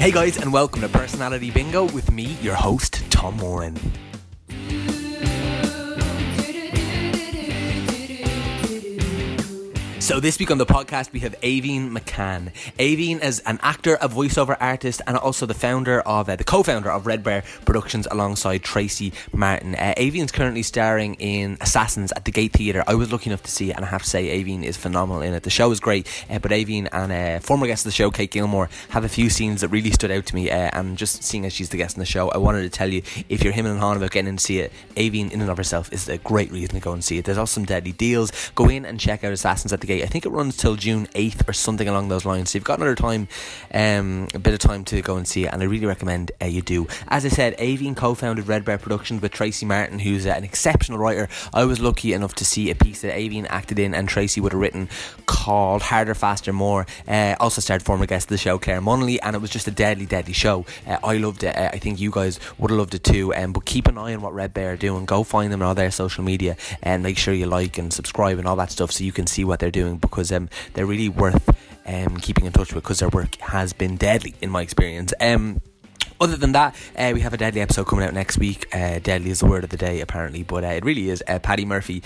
Hey guys, and welcome to Personality Bingo with me, your host, Tom Moran. So this week on the podcast we have Aoibheann McCann. Aoibheann is an actor, a voiceover artist, and also the founder of uh, the co-founder of Red Bear Productions alongside Tracy Martin. Uh, is currently starring in Assassins at the Gate Theatre. I was lucky enough to see it, and I have to say Aoibheann is phenomenal in it. The show is great, uh, but Aoibheann and uh, former guest of the show, Kate Gilmore, have a few scenes that really stood out to me. Uh, and just seeing as she's the guest in the show, I wanted to tell you if you're him and Han about getting in to see it, Aoibheann in and of herself is a great reason to go and see it. There's also some deadly deals. Go in and check out Assassins at the Gate. I think it runs till June 8th or something along those lines. So you've got another time, um, a bit of time to go and see it, and I really recommend uh, you do. As I said, Aoibheann co founded Red Bear Productions with Tracy Martin, who's uh, an exceptional writer. I was lucky enough to see a piece that Aoibheann acted in and Tracy would have written called Harder, Faster, More. Uh, also starred former guest of the show, Claire Munnelly, and it was just a deadly, deadly show. Uh, I loved it. Uh, I think you guys would have loved it too. Um, but keep an eye on what Red Bear are doing. Go find them on all their social media and make sure you like and subscribe and all that stuff so you can see what they're doing because um, they're really worth um, keeping in touch with because their work has been deadly in my experience. Um, other than that, uh, we have a deadly episode coming out next week. Uh, deadly is the word of the day, apparently, but uh, it really is. Uh, Paddy Murphy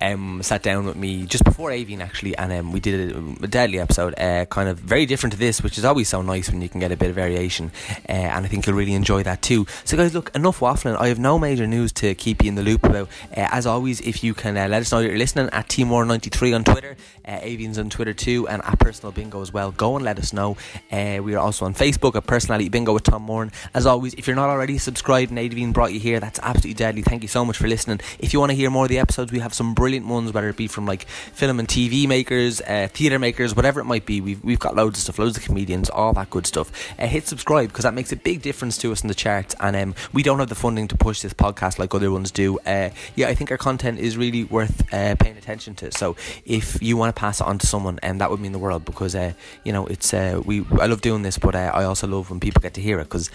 um, sat down with me just before Aoibheann, actually, and um, we did a, a deadly episode, uh, kind of very different to this, which is always so nice when you can get a bit of variation, uh, and I think you'll really enjoy that too. So, guys, look, enough waffling. I have no major news to keep you in the loop about. as always, if you can let us know that you're listening at Timor93 on Twitter, Aoibheann's on Twitter too, and at Personal Bingo as well. Go and let us know. we are also on Facebook at Personality Bingo with Tom Moran. As always, if you're not already subscribed and Aoibheann brought you here, that's absolutely deadly. Thank you so much for listening. If you want to hear more of the episodes, we have some brilliant ones, whether it be from like film and TV makers, uh, theatre makers, whatever it might be. We've, we've got loads of stuff, loads of comedians, all that good stuff. Uh, hit subscribe because that makes a big difference to us in the charts. And um, we don't have the funding to push this podcast like other ones do. Uh, yeah, I think our content is really worth uh, paying attention to. So if you want to pass it on to someone, and um, that would mean the world because uh, you know it's uh, we I love doing this, but I also love when people get to hear it because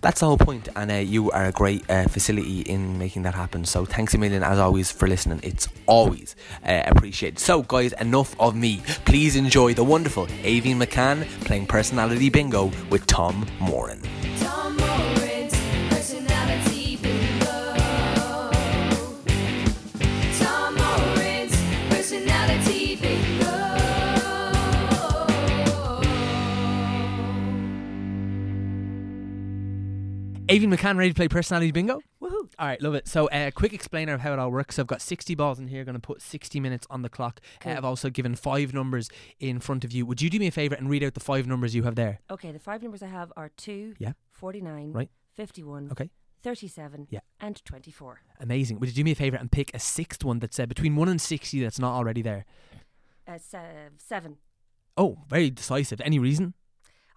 that's the whole point, and uh, you are a great uh, facility in making that happen. So thanks a million, as always, for listening. It's always uh, appreciated. So, guys, enough of me. Please enjoy the wonderful Aoibheann McCann playing Personality Bingo with Tom Moran. Tom Aoibheann McCann ready to play personality bingo? Woohoo! All right, love it. So, a uh, quick explainer of how it all works. So I've got 60 balls in here, going to put 60 minutes on the clock. Uh, I've also given five numbers in front of you. Would you do me a favour and read out the five numbers you have there? Okay, the five numbers I have are 2, Yeah. 49, Right. 51, Okay. 37, Yeah. and 24. Amazing. Would you do me a favour and pick a sixth one that's uh, between 1 and 60 that's not already there? Uh, se- 7. Oh, very decisive. Any reason?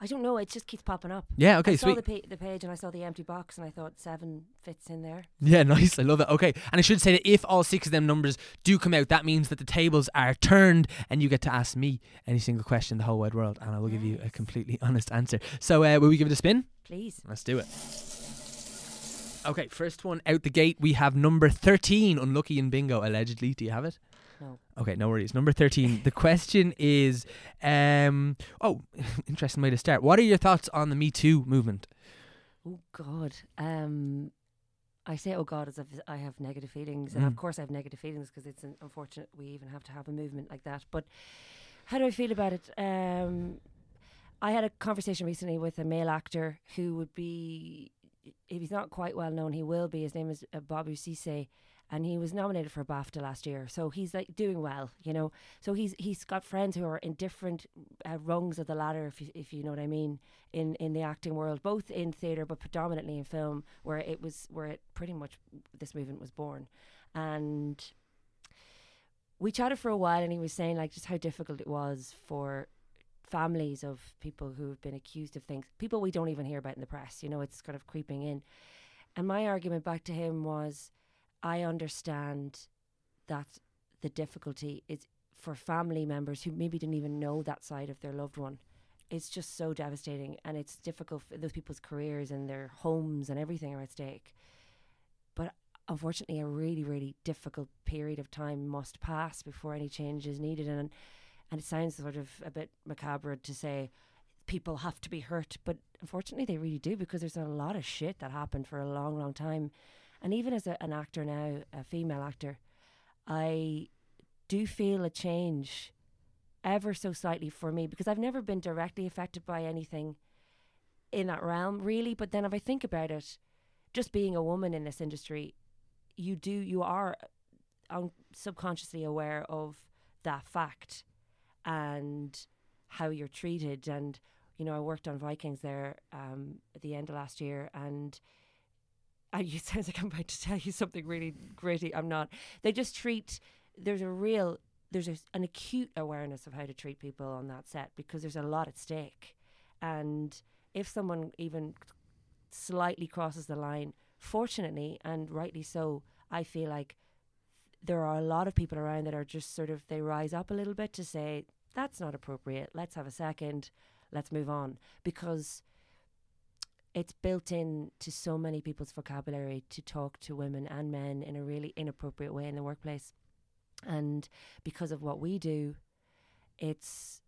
I don't know, it just keeps popping up. Yeah, okay, I saw the, pa- the page and I saw the empty box and I thought 7 fits in there. Yeah, nice. I love it. Okay. And I should say that if all six of them numbers do come out, that means that the tables are turned and you get to ask me any single question in the whole wide world and I will give you a completely honest answer. So, uh, will we give it a spin? Please. Let's do it. Okay, first one out the gate. We have number 13, unlucky in bingo, allegedly. Do you have it? No. Okay, no worries. Number 13. The question is um oh, interesting way to start. What are your thoughts on the Me Too movement? Oh, God. Um, I say, oh, God, as if I have negative feelings. And of Mm. course, I have negative feelings because it's unfortunate we even have to have a movement like that. But how do I feel about it? Um, I had a conversation recently with a male actor who would be, if he's not quite well known, he will be. His name is uh, Babou Ceesay, and he was nominated for a BAFTA last year. So he's like doing well, you know. So he's he's got friends who are in different uh, rungs of the ladder, if you, if you know what I mean, in in the acting world, both in theatre but predominantly in film, where it was where it pretty much this movement was born, and we chatted for a while, and he was saying like just how difficult it was for families of people who have been accused of things, people we don't even hear about in the press. You know, it's kind of creeping in. And my argument back to him was, I understand that the difficulty is for family members who maybe didn't even know that side of their loved one. It's just so devastating, and it's difficult for those people's careers and their homes and everything are at stake. But unfortunately, a really, really difficult period of time must pass before any change is needed. And and it sounds sort of a bit macabre to say people have to be hurt, but unfortunately, they really do because there's a lot of shit that happened for a long, long time. And even as a, an actor now, a female actor, I do feel a change ever so slightly for me because I've never been directly affected by anything in that realm, really. But then if I think about it, just being a woman in this industry, you do, you are um, subconsciously aware of that fact and how you're treated. And, you know, I worked on Vikings there um, at the end of last year and It sounds like I'm about to tell you something really gritty. I'm not. They just treat. There's a real. There's a, an acute awareness of how to treat people on that set because there's a lot at stake, and if someone even slightly crosses the line, fortunately and rightly so, I feel like there are a lot of people around that are just sort of they rise up a little bit to say that's not appropriate. Let's have a second. Let's move on because it's built in to so many people's vocabulary to talk to women and men in a really inappropriate way in the workplace. And because of what we do, it's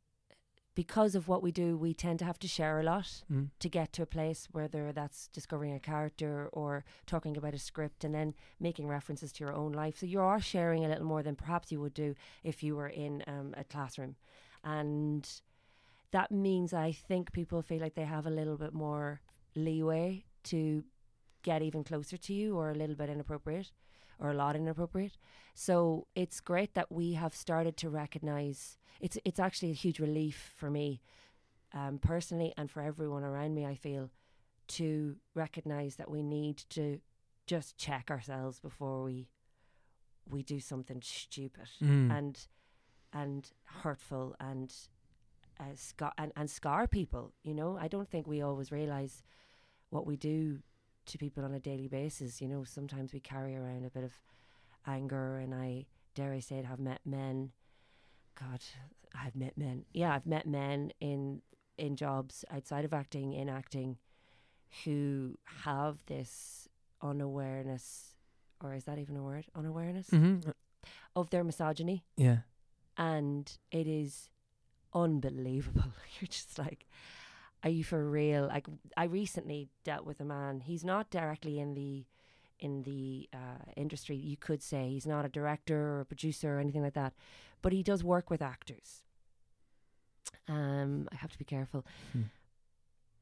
because of what we do, we tend to have to share a lot Mm. to get to a place, whether that's discovering a character or talking about a script and then making references to your own life. So you are sharing a little more than perhaps you would do if you were in um, a classroom. And that means I think people feel like they have a little bit more leeway to get even closer to you or a little bit inappropriate or a lot inappropriate. So it's great that we have started to recognize it's it's actually a huge relief for me um, personally and for everyone around me I feel to recognize that we need to just check ourselves before we we do something stupid Mm. and and hurtful and uh, scar and, and scar people. You know, I don't think we always realize what we do to people on a daily basis. You know, sometimes we carry around a bit of anger, and I dare I say it, have met men. God, I've met men. Yeah, I've met men in in jobs outside of acting, in acting, who have this unawareness, or is that even a word? Unawareness Mm-hmm. of their misogyny Yeah. and it is unbelievable. You're just like, are you for real? Like, I recently dealt with a man. He's not directly in the in the uh, industry. You could say he's not a director or a producer or anything like that, but he does work with actors. Um, I have to be careful. Hmm.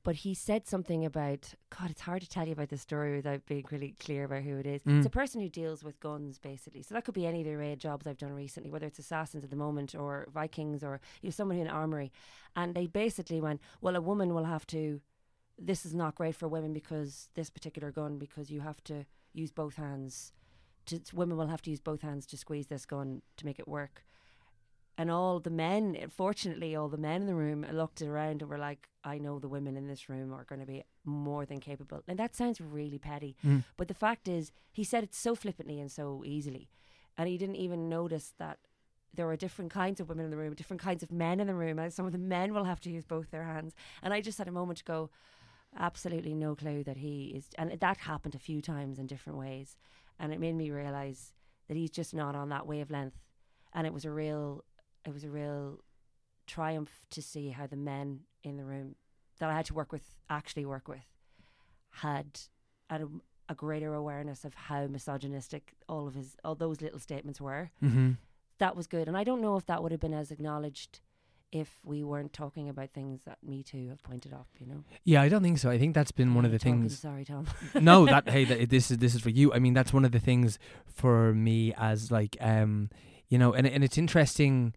But he said something about God. It's hard to tell you about the story without being really clear about who it is. Mm. It's a person who deals with guns, basically. So that could be any of the array of jobs I've done recently, whether it's assassins at the moment or Vikings or you know someone in an armory. And they basically went, well, a woman will have to. This is not great for women because this particular gun because you have to use both hands. To, women will have to use both hands to squeeze this gun to make it work. And all the men, fortunately, all the men in the room looked around and were like, I know the women in this room are going to be more than capable. And that sounds really petty. Mm. But the fact is, he said it so flippantly and so easily. And he didn't even notice that there were different kinds of women in the room, different kinds of men in the room. And some of the men will have to use both their hands. And I just had a moment to go, absolutely no clue that he is. And that happened a few times in different ways. And it made me realize that he's just not on that wavelength. And it was a real, it was a real triumph to see how the men in the room that I had to work with, actually work with, had a, a greater awareness of how misogynistic all of his, all those little statements were. Mm-hmm. That was good. And I don't know if that would have been as acknowledged if we weren't talking about things that Me Too have pointed up, you know? Yeah, I don't think so. I think that's been one of the Talking, things. Sorry, Tom. no, that hey, that, this is this is for you. I mean, that's one of the things for me as like um, you know, and and it's interesting.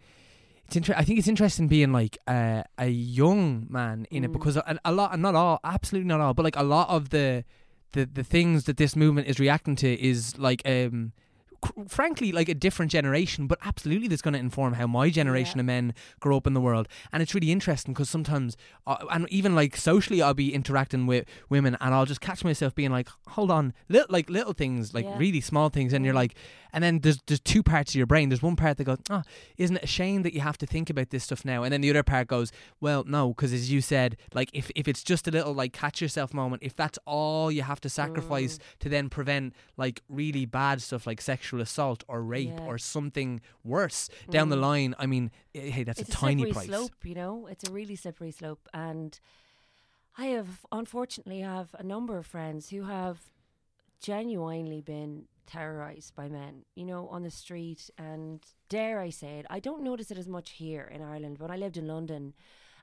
It's inter- I think it's interesting being like uh, a young man in it Mm. because a, a lot, not all, absolutely not all, but like a lot of the the the things that this movement is reacting to is like um frankly like a different generation, but absolutely that's going to inform how my generation of men grow up in the world. And it's really interesting because sometimes, uh, and even like socially, I'll be interacting with women, and I'll just catch myself being like, "Hold on, little like little things, like Yeah. really small things," and you're like, and then there's there's two parts of your brain. There's one part that goes, "Oh, isn't it a shame that you have to think about this stuff now?" And then the other part goes, "Well, no, because as you said, like if if it's just a little like catch yourself moment, if that's all you have to sacrifice mm. to then prevent like really bad stuff like sexual assault or rape Yeah. or something worse down the mm. line, I mean, eh, hey, that's it's a tiny slippery price. slope, you know. It's a really slippery slope, and I have unfortunately have a number of friends who have genuinely been terrorized by men, you know, on the street. And dare I say it, I don't notice it as much here in Ireland. When I lived in London,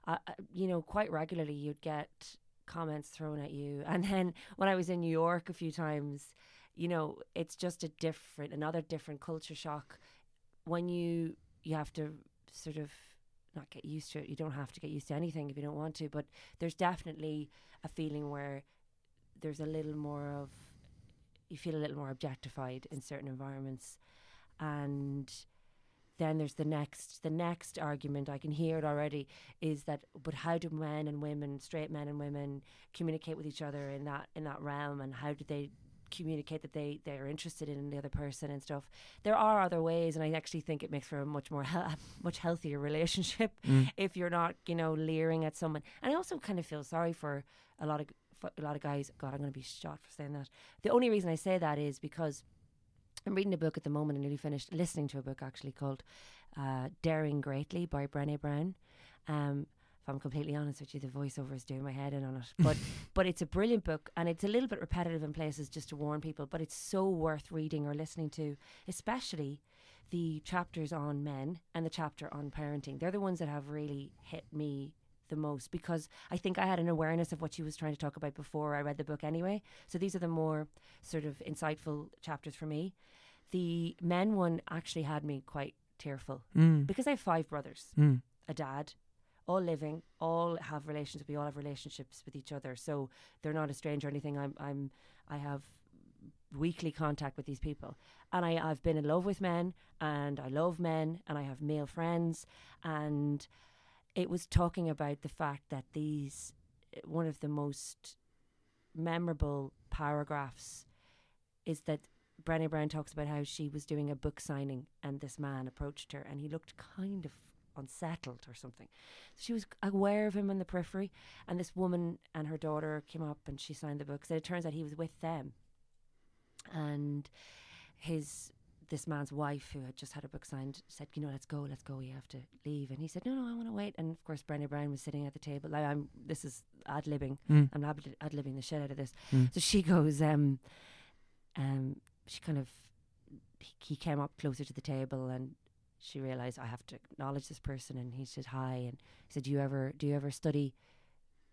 uh, you know, quite regularly you'd get comments thrown at you. And then when I was in New York a few times, you know, it's just a different, another different culture shock when you you have to sort of not get used to it. You don't have to get used to anything if you don't want to, but there's definitely a feeling where there's a little more of you feel a little more objectified in certain environments. And then there's the next the next argument i can hear it already is that but how do men and women straight men and women communicate with each other in that in that realm? And how do they communicate that they they're interested in the other person and stuff? There are other ways and i actually think it makes for a much more hel- much healthier relationship mm. if you're not you know leering at someone. And i also kind of feel sorry for a lot of a lot of guys god i'm going to be shot for saying that the only reason i say that is because i'm reading a book at the moment and nearly finished listening to a book actually called uh, daring greatly by Brené Brown um, if I'm completely honest with you, the voiceover is doing my head in on it. But but it's a brilliant book and it's a little bit repetitive in places just to warn people, but it's so worth reading or listening to, especially the chapters on men and the chapter on parenting. They're the ones that have really hit me the most because I think I had an awareness of what she was trying to talk about before I read the book anyway. So these are the more sort of insightful chapters for me. The men one actually had me quite tearful Mm. because I have five brothers Mm. a dad, all living, all have relationships. We all have relationships with each other, so they're not a stranger or anything. I'm, I'm, I have weekly contact with these people, and I, I've been in love with men, and I love men, and I have male friends, and it was talking about the fact that these, one of the most memorable paragraphs, is that Brené Brown talks about how she was doing a book signing, and this man approached her, and he looked kind of unsettled or something. She was aware of him in the periphery, and this woman and her daughter came up and she signed the book. So it turns out he was with them, and his this man's wife, who had just had her book signed, said, "You know, let's go, let's go. We have to leave." And he said, "No, no, I want to wait." And of course, Brené Brown was sitting at the table. Like I'm, this is ad libbing. Mm. I'm ad libbing the shit out of this. Mm. So she goes, um, um, she kind of, he, he came up closer to the table and she realized I have to acknowledge this person. And he said hi, and he said, "Do you ever, do you ever study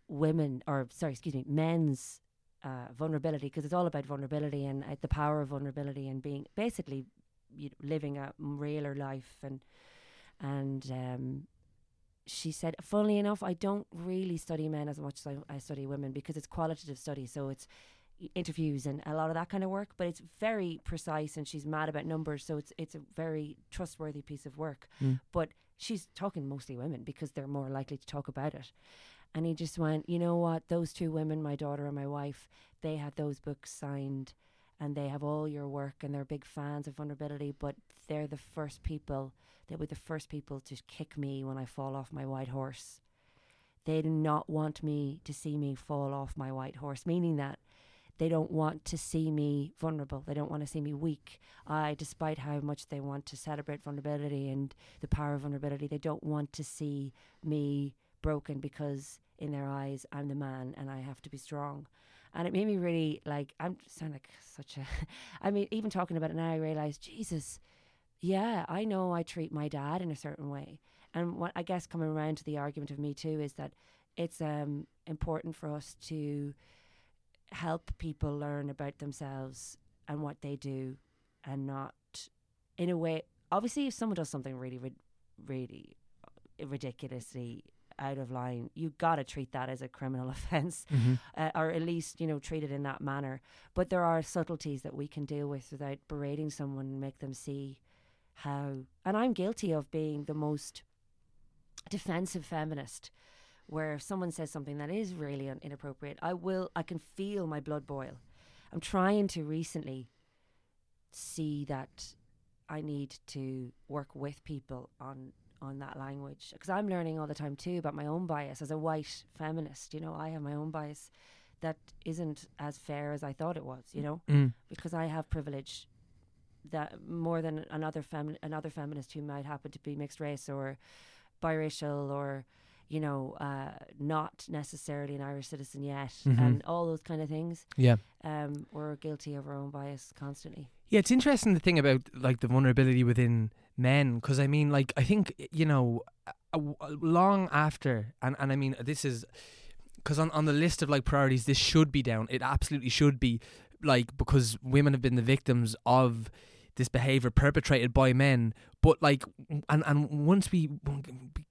women, or sorry, excuse me, men's uh, vulnerability? Because it's all about vulnerability and uh, the power of vulnerability and being basically, you know, living a realer life and and um." She said, funnily enough, I don't really study men as much as I, I study women because it's qualitative study. So it's interviews and a lot of that kind of work, but it's very precise and she's mad about numbers, so it's it's a very trustworthy piece of work. Mm. But she's talking mostly women because they're more likely to talk about it. And he just went, you know what, those two women, my daughter and my wife, they had those books signed and they have all your work and they're big fans of vulnerability, but they're the first people they were the first people to kick me when I fall off my white horse. They do not want me to see me fall off my white horse, meaning that they don't want to see me vulnerable. They don't want to see me weak. I, despite how much they want to celebrate vulnerability and the power of vulnerability, they don't want to see me broken because in their eyes I'm the man and I have to be strong. And it made me really like I'm sound like such a. I mean, even talking about it now, I realize Jesus. Yeah, I know I treat my dad in a certain way, and what I guess coming around to the argument of me too is that it's um important for us to help people learn about themselves and what they do and not in a way obviously if someone does something really really ridiculously out of line, you got to treat that as a criminal offence, Mm-hmm. uh, or at least you know treat it in that manner. But there are subtleties that we can deal with without berating someone and make them see how. And I'm guilty of being the most defensive feminist, where if someone says something that is really un- inappropriate, I will. I can feel my blood boil. I'm trying to recently see that I need to work with people on on that language because I'm learning all the time too about my own bias as a white feminist. You know, I have my own bias that isn't as fair as I thought it was. You know, Mm. because I have privilege that more than another femi- another feminist who might happen to be mixed race or biracial or you know uh, not necessarily an Irish citizen yet Mhm. and all those kind of things. Yeah. Um, we're guilty of our own bias constantly. Yeah, it's interesting the thing about like the vulnerability within men because I mean, like I think you know, long after, and and I mean this is because on on the list of like priorities, this should be down. It absolutely should be like because women have been the victims of this behavior perpetrated by men. But like, and and once we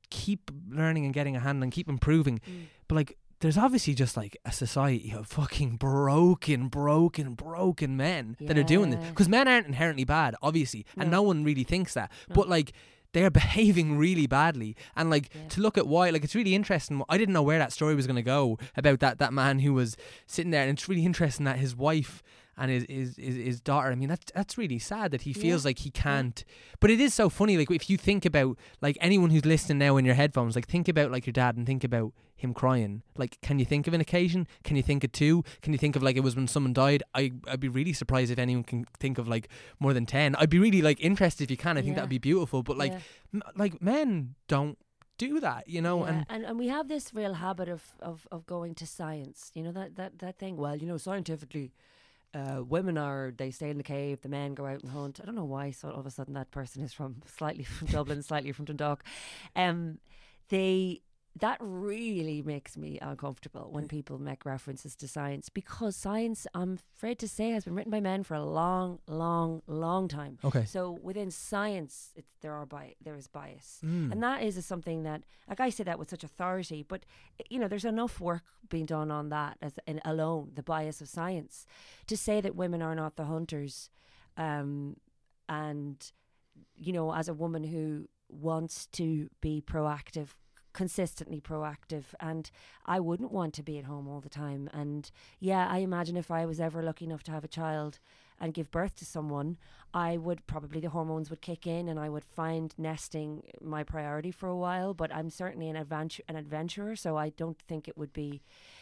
keep learning and getting a hand and keep improving, mm. but like there's obviously just like a society of fucking broken, broken, broken men that are doing this. Because men aren't inherently bad, obviously, and No. no one really thinks that. No. But like they're behaving really badly, and like Yeah. to look at why, like it's really interesting. I didn't know where that story was going to go about that that man who was sitting there, and it's really interesting that his wife. And his, his his his daughter. I mean, that's that's really sad that he feels Yeah. like he can't. But it is so funny. Like if you think about like anyone who's listening now in your headphones, like think about like your dad and think about him crying. Like, can you think of an occasion? Can you think of two? Can you think of like it was when someone died? I I'd be really surprised if anyone can think of like more than ten. I'd be really like interested if you can. I think Yeah. that'd be beautiful. But like Yeah. m- like men don't do that, you know. Yeah, And and and we have this real habit of, of, of going to science. You know that, that, that thing. Well, you know, scientifically, uh, women are they stay in the cave, the men go out and hunt. I don't know why. So all of a sudden, that person is from slightly from Dublin, slightly from Dundalk. Um, they that really makes me uncomfortable when people make references to science because science, I'm afraid to say, has been written by men for a long, long, long time. okay, So within science, there are bi- there is bias, Mm. and that is a something that like I say that with such authority. But you know, there's enough work being done on that as in alone the bias of science to say that women are not the hunters, um, and you know, as a woman who wants to be proactive consistently proactive and I wouldn't want to be at home all the time. And yeah I imagine if I was ever lucky enough to have a child and give birth to someone, I would probably the hormones would kick in and I would find nesting my priority for a while. But I'm certainly an adventure an adventurer, so I don't think it would be.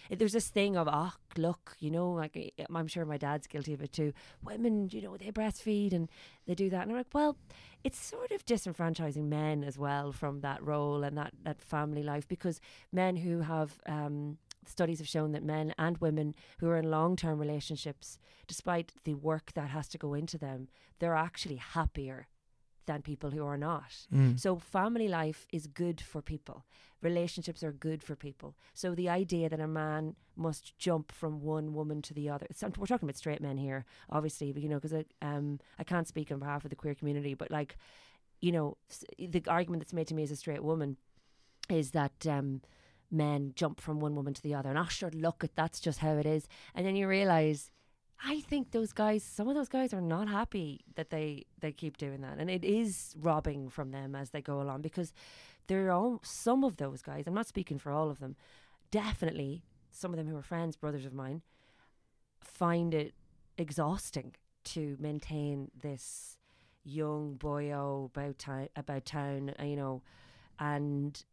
There's this thing of ah look, you know, like I'm sure my dad's guilty of it too. Women, you know, they breastfeed and they do that, and I'm like, well, it's sort of disenfranchising men as well from that role and that that family life because men who have um, studies have shown that men and women who are in long term relationships, despite the work that has to go into them, they're actually happier than people who are not. Mm. So family life is good for people. Relationships are good for people. So the idea that a man must jump from one woman to the other. It's, we're talking about straight men here, obviously, but you know, because I, um, I can't speak on behalf of the queer community, but like, you know, the argument that's made to me as a straight woman is that um, men jump from one woman to the other. And oh, sure, look, at that's just how it is. And then you realize, I think those guys, some of those guys are not happy that they they keep doing that, and it is robbing from them as they go along because there are some of those guys. I'm not speaking for all of them. Definitely, some of them who are friends, brothers of mine, find it exhausting to maintain this young boyo about town, about town, you know, and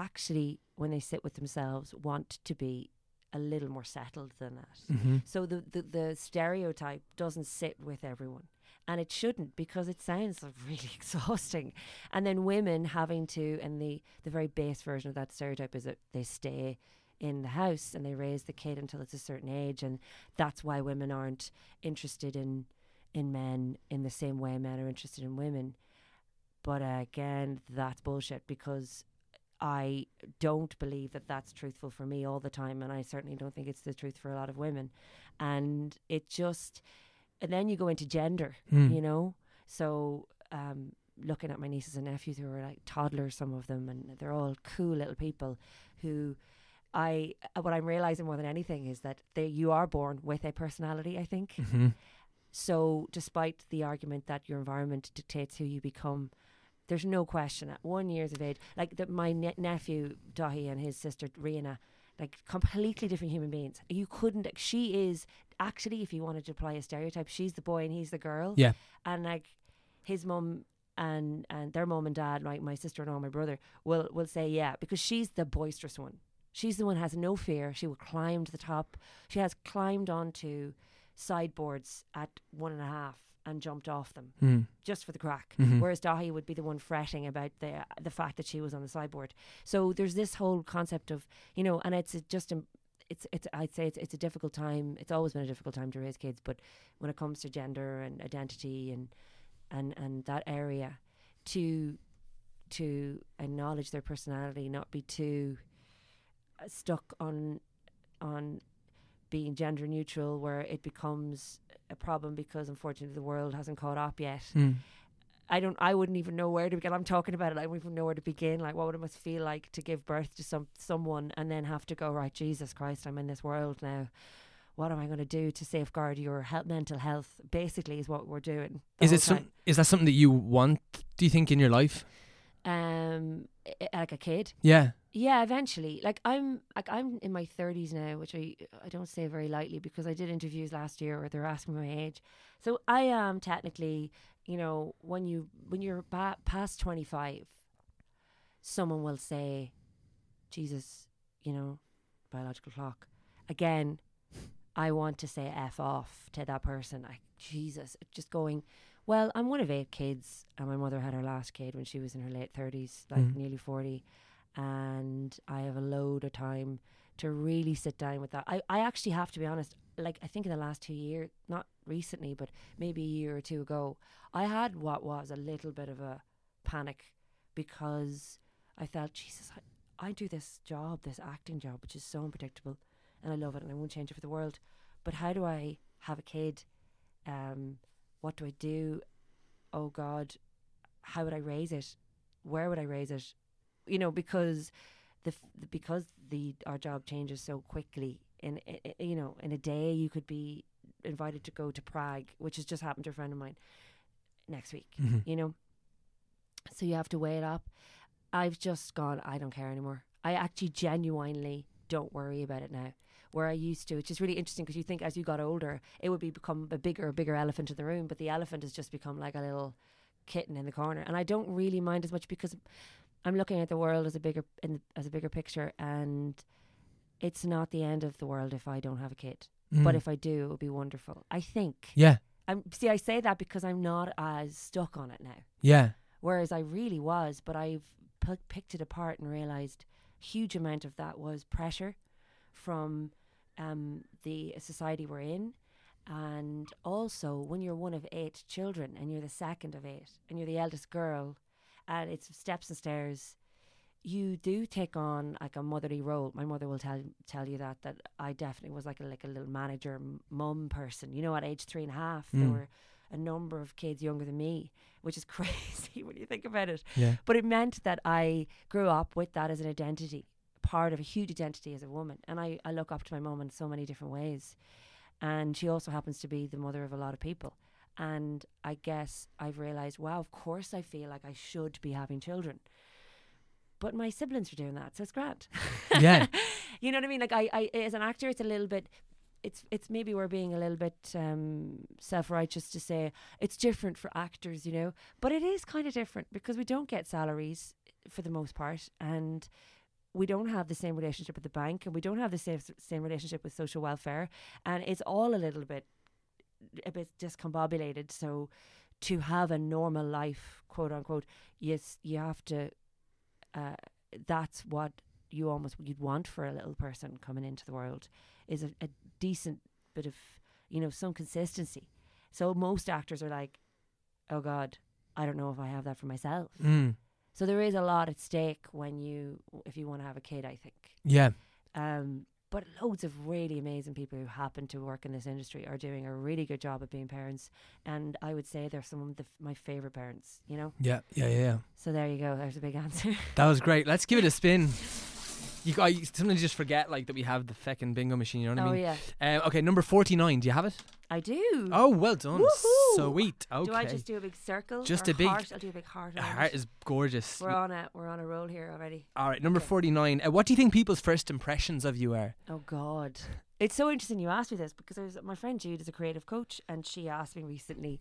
actually when they sit with themselves want to be a little more settled than that. Mm-hmm. So the, the the stereotype doesn't sit with everyone. And it shouldn't because it sounds really exhausting. And then women having to and the the very base version of that stereotype is that they stay in the house and they raise the kid until it's a certain age and that's why women aren't interested in in men in the same way men are interested in women. But again, that's bullshit because I don't believe that that's truthful for me all the time, and I certainly don't think it's the truth for a lot of women. And it just, and then you go into gender, Mm. you know. So um, looking at my nieces and nephews who are like toddlers, some of them, and they're all cool little people who I uh, what I'm realizing more than anything is that they you are born with a personality. I think Mm-hmm. so. Despite the argument that your environment dictates who you become, there's no question at one years of age, like the, my ne- nephew Dahi and his sister Rihanna, like completely different human beings. You couldn't. She is actually, if you wanted to apply a stereotype, she's the boy and he's the girl. Yeah. and like his mum and and their mum and dad, like my sister and law, my brother, will will say yeah because she's the boisterous one. She's the one who has no fear. She will climb to the top. She has climbed onto sideboards at one and a half and jumped off them Mm. just for the crack. Mhm. Whereas Dahi would be the one fretting about the the fact that she was on the sideboard. So there's this whole concept of you know, and it's just it's it's I'd say it's it's a difficult time. It's always been a difficult time to raise kids, but when it comes to gender and identity and and and that area, to to acknowledge their personality, not be too uh, stuck on on being gender neutral, where it becomes a problem because unfortunately the world hasn't caught up yet. Mm. I don't. I wouldn't even know where to begin. I'm talking about it. I wouldn't even know where to begin. Like, what would it must feel like to give birth to some someone and then have to go right? Jesus Christ, I'm in this world now. What am I going to do to safeguard your health, mental health? Basically, is what we're doing. Is it some? Is that something that you want? Do you think in your life? Um, i- i- like a kid. Yeah. Yeah, eventually. Like I'm like I'm in my thirties now, which I I don't say very lightly because I did interviews last year where they're asking my age. So I am technically, you know, when you when you're ba- past twenty five, someone will say, "Jesus, you know, biological clock." Again, I want to say f off to that person. I Jesus, just going. Well, I'm one of eight kids, and my mother had her last kid when she was in her late thirties, like Mhm. nearly forty and I have a load of time to really sit down with that. I, I actually have to be honest, like I think in the last two years, not recently, but maybe a year or two ago, I had what was a little bit of a panic because I felt, Jesus, I, I do this job, this acting job, which is so unpredictable and I love it and I won't change it for the world. But how do I have a kid? Um, what do I do? Oh God, how would I raise it? Where would I raise it? You know because the because the our job changes so quickly in i- i- you know in a day you could be invited to go to Prague which has just happened to a friend of mine next week Mhm. you know? So you have to weigh it up. I've just gone I don't care anymore. I actually genuinely don't worry about it now. Where I used to which is really interesting because you think as you got older it would be become a bigger bigger elephant in the room but the elephant has just become like a little kitten in the corner. And I don't really mind as much because I'm looking at the world as a bigger in the, as a bigger picture, and it's not the end of the world if I don't have a kid. But Mm. if I do, it would be wonderful. I think. yeah, I'm see. I say that because I'm not as stuck on it now, yeah, whereas I really was. But I've p- picked it apart and realized huge amount of that was pressure from um, the society we're in. And also, when you're one of eight children and you're the second of eight and you're the eldest girl, and it's steps and stairs, you do take on like a motherly role. My mother will tell tell you that that I definitely was like a like a little manager mum person. You know, at age three and a half, there Mm. were a number of kids younger than me, which is crazy when you think about it. yeah. But it meant that I grew up with that as an identity, part of a huge identity as a woman. And I, I look up to my mum in so many different ways. And she also happens to be the mother of a lot of people. And I guess I've realized, wow, of course I feel like I should be having children. But my siblings are doing that, so it's grand. Yeah. you know what I mean? Like I, I as an actor it's a little bit it's it's maybe we're being a little bit um, self righteous to say it's different for actors, you know, but it is kind of different because we don't get salaries for the most part, and we don't have the same relationship with the bank, and we don't have the same same relationship with social welfare, and it's all a little bit a bit discombobulated. So to have a normal life, quote unquote, yes, you have to. Uh, that's what you almost you'd want for a little person coming into the world is a, a decent bit of you know some consistency. So most actors are like, oh God, I don't know if I have that for myself. Mm. So there is a lot at stake when you if you want to have a kid. I think. Yeah. Um, but loads of really amazing people who happen to work in this industry are doing a really good job at being parents, and I would say they're some of the, my favorite parents. You know, Yeah, yeah, yeah, yeah. so there you go. There's a big answer. That was great. Let's give it a spin. You, I sometimes just forget like that we have the feckin' bingo machine. You know what oh I mean? Oh yeah, Uh, okay, number forty-nine. Do you have it? I do. Oh, well done. Woohoo! Sweet. Okay. Do I just do a big circle? Just or a big- heart? I'll do a big heart. Around heart is gorgeous. We're on a we're on a roll here already. All right, number Okay. 49. Uh, what do you think people's first impressions of you are? Oh God, it's so interesting you asked me this because I was, my friend Jude is a creative coach, and she asked me recently,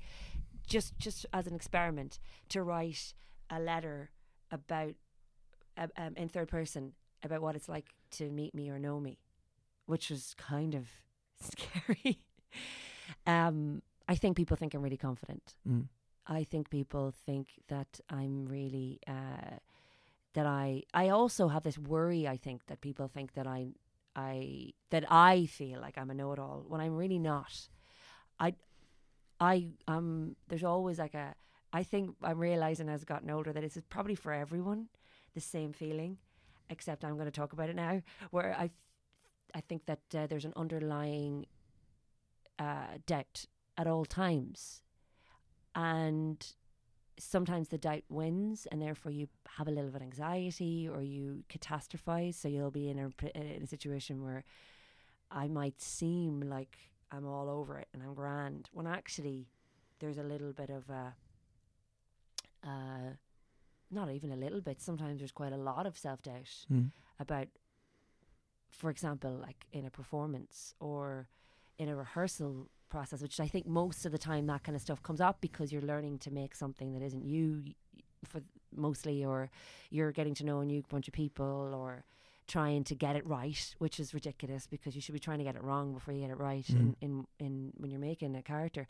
just just as an experiment, to write a letter about uh, um, in third person about what it's like to meet me or know me, which was kind of scary. Um, I think people think I'm really confident. Mm. I think people think that I'm really uh, that I I also have this worry I think that people think that I I that I feel like I'm a know-it-all when I'm really not. I I um there's always like a I think I'm realizing as I've gotten older that it's probably for everyone the same feeling except I'm going to talk about it now where I I think that uh, there's an underlying uh, doubt at all times and sometimes the doubt wins and therefore you have a little bit of anxiety or you catastrophize so you'll be in a, in a situation where i might seem like i'm all over it and i'm grand when actually there's a little bit of a uh, not even a little bit sometimes there's quite a lot of self-doubt Mm. about for example like in a performance or in a rehearsal process which i think most of the time that kind of stuff comes up because you're learning to make something that isn't you for mostly or you're getting to know a new bunch of people or trying to get it right which is ridiculous because you should be trying to get it wrong before you get it right in, in in when you're making a character.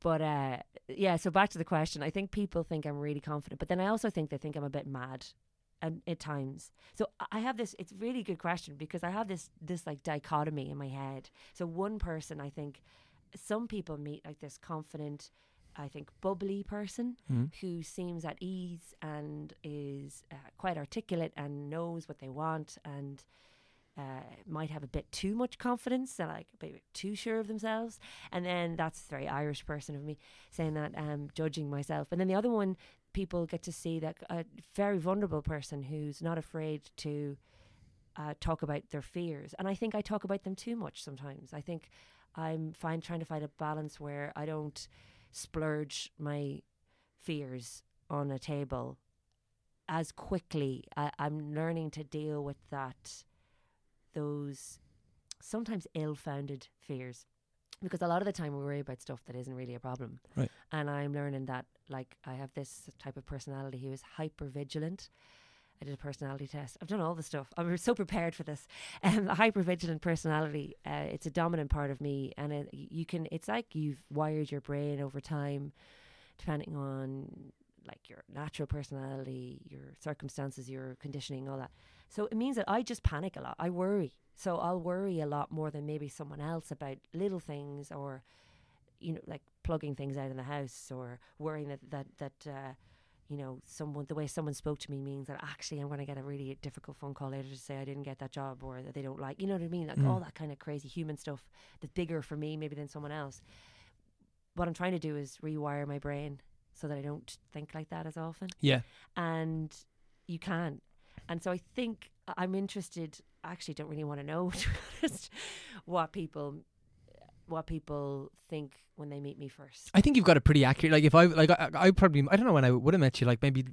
But uh yeah so back to the question i think people think i'm really confident but then i also think they think i'm a bit mad and at times so I- have this it's a really good question because i have this this like dichotomy in my head so one person i think some people meet like this confident i think bubbly person Mm. who seems at ease and is uh, quite articulate and knows what they want and uh, might have a bit too much confidence, they're like a bit too sure of themselves, and then that's a very Irish person of me saying that, um, judging myself. And then the other one, people get to see that a very vulnerable person who's not afraid to uh, talk about their fears. And I think I talk about them too much sometimes. I think I'm fine trying to find a balance where I don't splurge my fears on a table as quickly. I, I'm learning to deal with that, those sometimes ill-founded fears, because a lot of the time we worry about stuff that isn't really a problem. Right. And I'm learning that, like, I have this type of personality who is hyper vigilant. I did a personality test. I've done all the stuff. I'm so prepared for this. Um, a hyper vigilant personality. Uh, it's a dominant part of me, and it, you can. It's like you've wired your brain over time, depending on like your natural personality, your circumstances, your conditioning, all that. So it means that I just panic a lot. I worry. So I'll worry a lot more than maybe someone else about little things or, you know, like plugging things out in the house or worrying that that that. Uh, you know, someone the way someone spoke to me means that actually I'm going to get a really difficult phone call later to say I didn't get that job or that they don't like. You know what I mean? Like Mm. all that kind of crazy human stuff that's bigger for me maybe than someone else. What I'm trying to do is rewire my brain so that I don't think like that as often Yeah. and you can. And so I think I'm interested. Actually don't really want to know to honest, what people what people think when they meet me first. I think you've got a pretty accurate. Like if I like I, I probably I don't know when I would have met you like maybe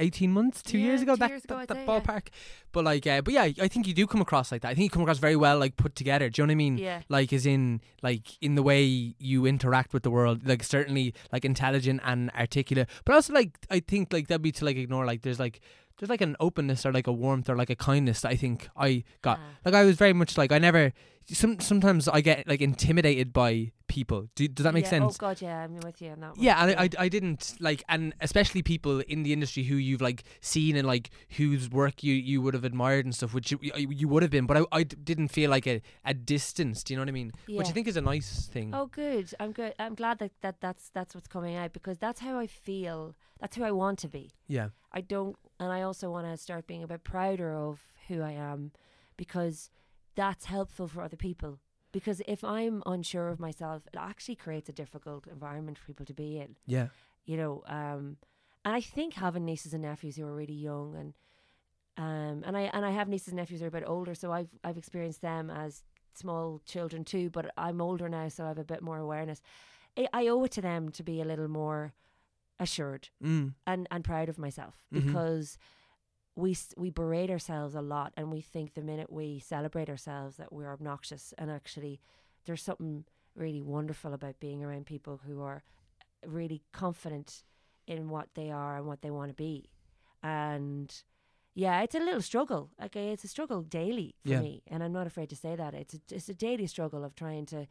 eighteen months, two Yeah, years ago. two that years ago, that, that say, yeah. ballpark. But like, uh, but yeah, I think you do come across like that. I think you come across very well, like put together. Do you know what I mean? Yeah. Like as in like in the way you interact with the world. Like certainly like intelligent and articulate, but also like I think like that'd be to like ignore like there's like. There's like an openness or like a warmth or like a kindness that I think I got. Ah. Like I was very much like I never. Some sometimes I get like intimidated by people. Do, does that make Yeah, oh, sense? Oh God, yeah, I'm with you on that one. Yeah, and I, I, I didn't like, and especially people in the industry who you've like seen and like whose work you, you would have admired and stuff, which you, you you would have been, but I, I didn't feel like a, a distance. Do you know what I mean? Yeah. Which I think is a nice thing. Oh, good. I'm good. I'm glad that, that that's that's what's coming out because that's how I feel. That's who I want to be. Yeah, I don't, and I also want to start being a bit prouder of who I am, because that's helpful for other people. Because if I'm unsure of myself, it actually creates a difficult environment for people to be in Yeah. you know um and i think having nieces and nephews who are really young and um and i and i have nieces and nephews who are a bit older so i've i've experienced them as small children too but i'm older now so i have a bit more awareness i, I owe it to them to be a little more assured Mm. and and proud of myself Mhm. because we we berate ourselves a lot and we think the minute we celebrate ourselves that we're obnoxious and actually there's something really wonderful about being around people who are really confident in what they are and what they want to be and yeah it's a little struggle uh, it's a struggle daily for Yeah. me and i'm not afraid to say that it's a, it's a daily struggle of trying to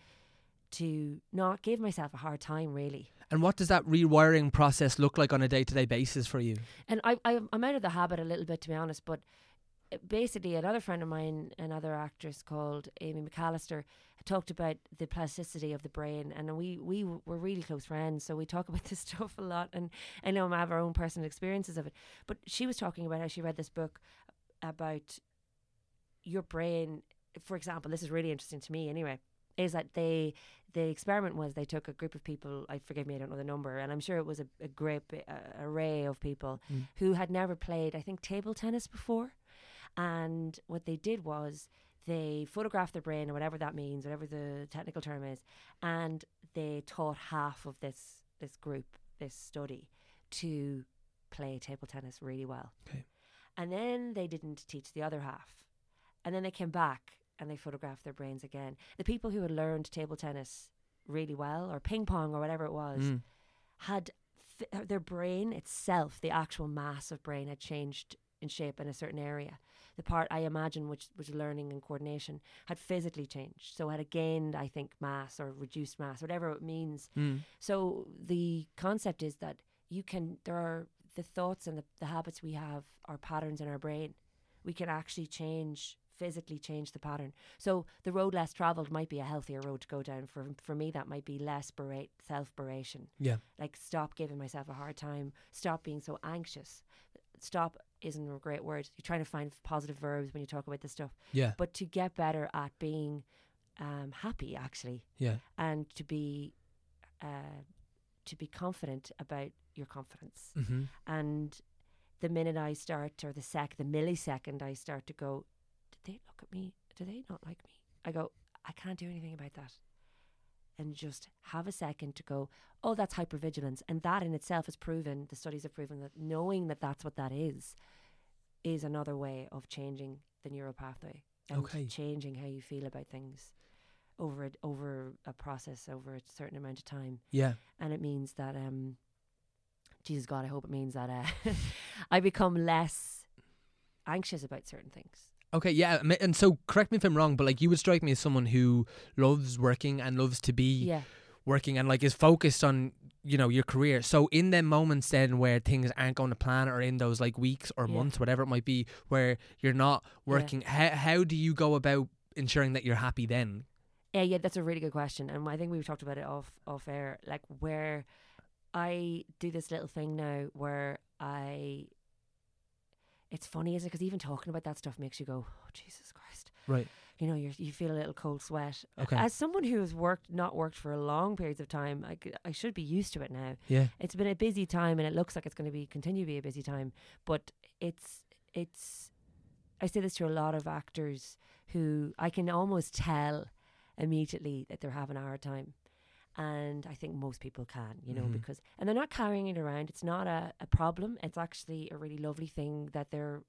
to not give myself a hard time really And what does that rewiring process look like on a day to day basis for you? and I, I I'm out of the habit a little bit to be honest, but uh, basically another friend of mine, another actress called Amy McAllister, talked about the plasticity of the brain, and we we were really close friends, so we talk about this stuff a lot, and I know I have our own personal experiences of it. But she was talking about how she read this book about your brain. For example, this is really interesting to me anyway. Is that they the experiment was they took a group of people. I forgive me, I don't know the number, and I'm sure it was a, a great uh, array of people Mm. who had never played, I think, table tennis before. And what they did was they photographed their brain, or whatever that means, whatever the technical term is, and they taught half of this this group, this study, to play table tennis really well. Okay. And then they didn't teach the other half. And then they came back and they photographed their brains again. The people who had learned table tennis really well, or ping pong, or whatever it was, Mm. had f- uh, their brain itself, the actual mass of brain, had changed in shape in a certain area. The part I imagine, which was learning and coordination, had physically changed. So had gained, I think, mass or reduced mass, whatever it means. Mm. So the concept is that you can, there are the thoughts and the, the habits we have are patterns in our brain. We can actually change, physically change the pattern. So the road less traveled might be a healthier road to go down. For for me, that might be less berate, self beration Yeah. like stop giving myself a hard time stop being so anxious stop isn't a great word you're trying to find positive verbs when you talk about this stuff Yeah. but to get better at being um, happy actually Yeah. and to be uh, to be confident about your confidence Mm-hmm. and the minute I start or the sec the millisecond I start to go they look at me do they not like me? I go I can't do anything about that. And just have a second to go oh that's hypervigilance. And that in itself is proven the studies have proven that knowing that that's what that is is another way of changing the neural pathway and Okay. changing how you feel about things over a, over a process over a certain amount of time. Yeah. and it means that um Jesus God I hope it means that uh, I become less anxious about certain things Okay, yeah, and so correct me if I'm wrong, but like you would strike me as someone who loves working and loves to be yeah working and like is focused on you know your career. So in them moments then where things aren't going to plan, or in those like weeks or Yeah. months, whatever it might be, where you're not working, how how do you go about ensuring that you're happy then? Yeah, yeah, that's a really good question, and I think we've talked about it off off air. Like where I do this little thing now, where I. It's funny, is it? Because even talking about that stuff makes you go, "Oh Jesus Christ!" Right. You know, you you feel a little cold sweat. Okay. As someone who has worked, not worked for a long periods of time, I, I should be used to it now. Yeah. It's been a busy time, and it looks like it's going to be continue to be a busy time. But it's it's. I say this to a lot of actors who I can almost tell immediately that they're having a hard time, and I think most people can, you know, Mhm. because and they're not carrying it around. It's not a, a problem. It's actually a really lovely thing that they're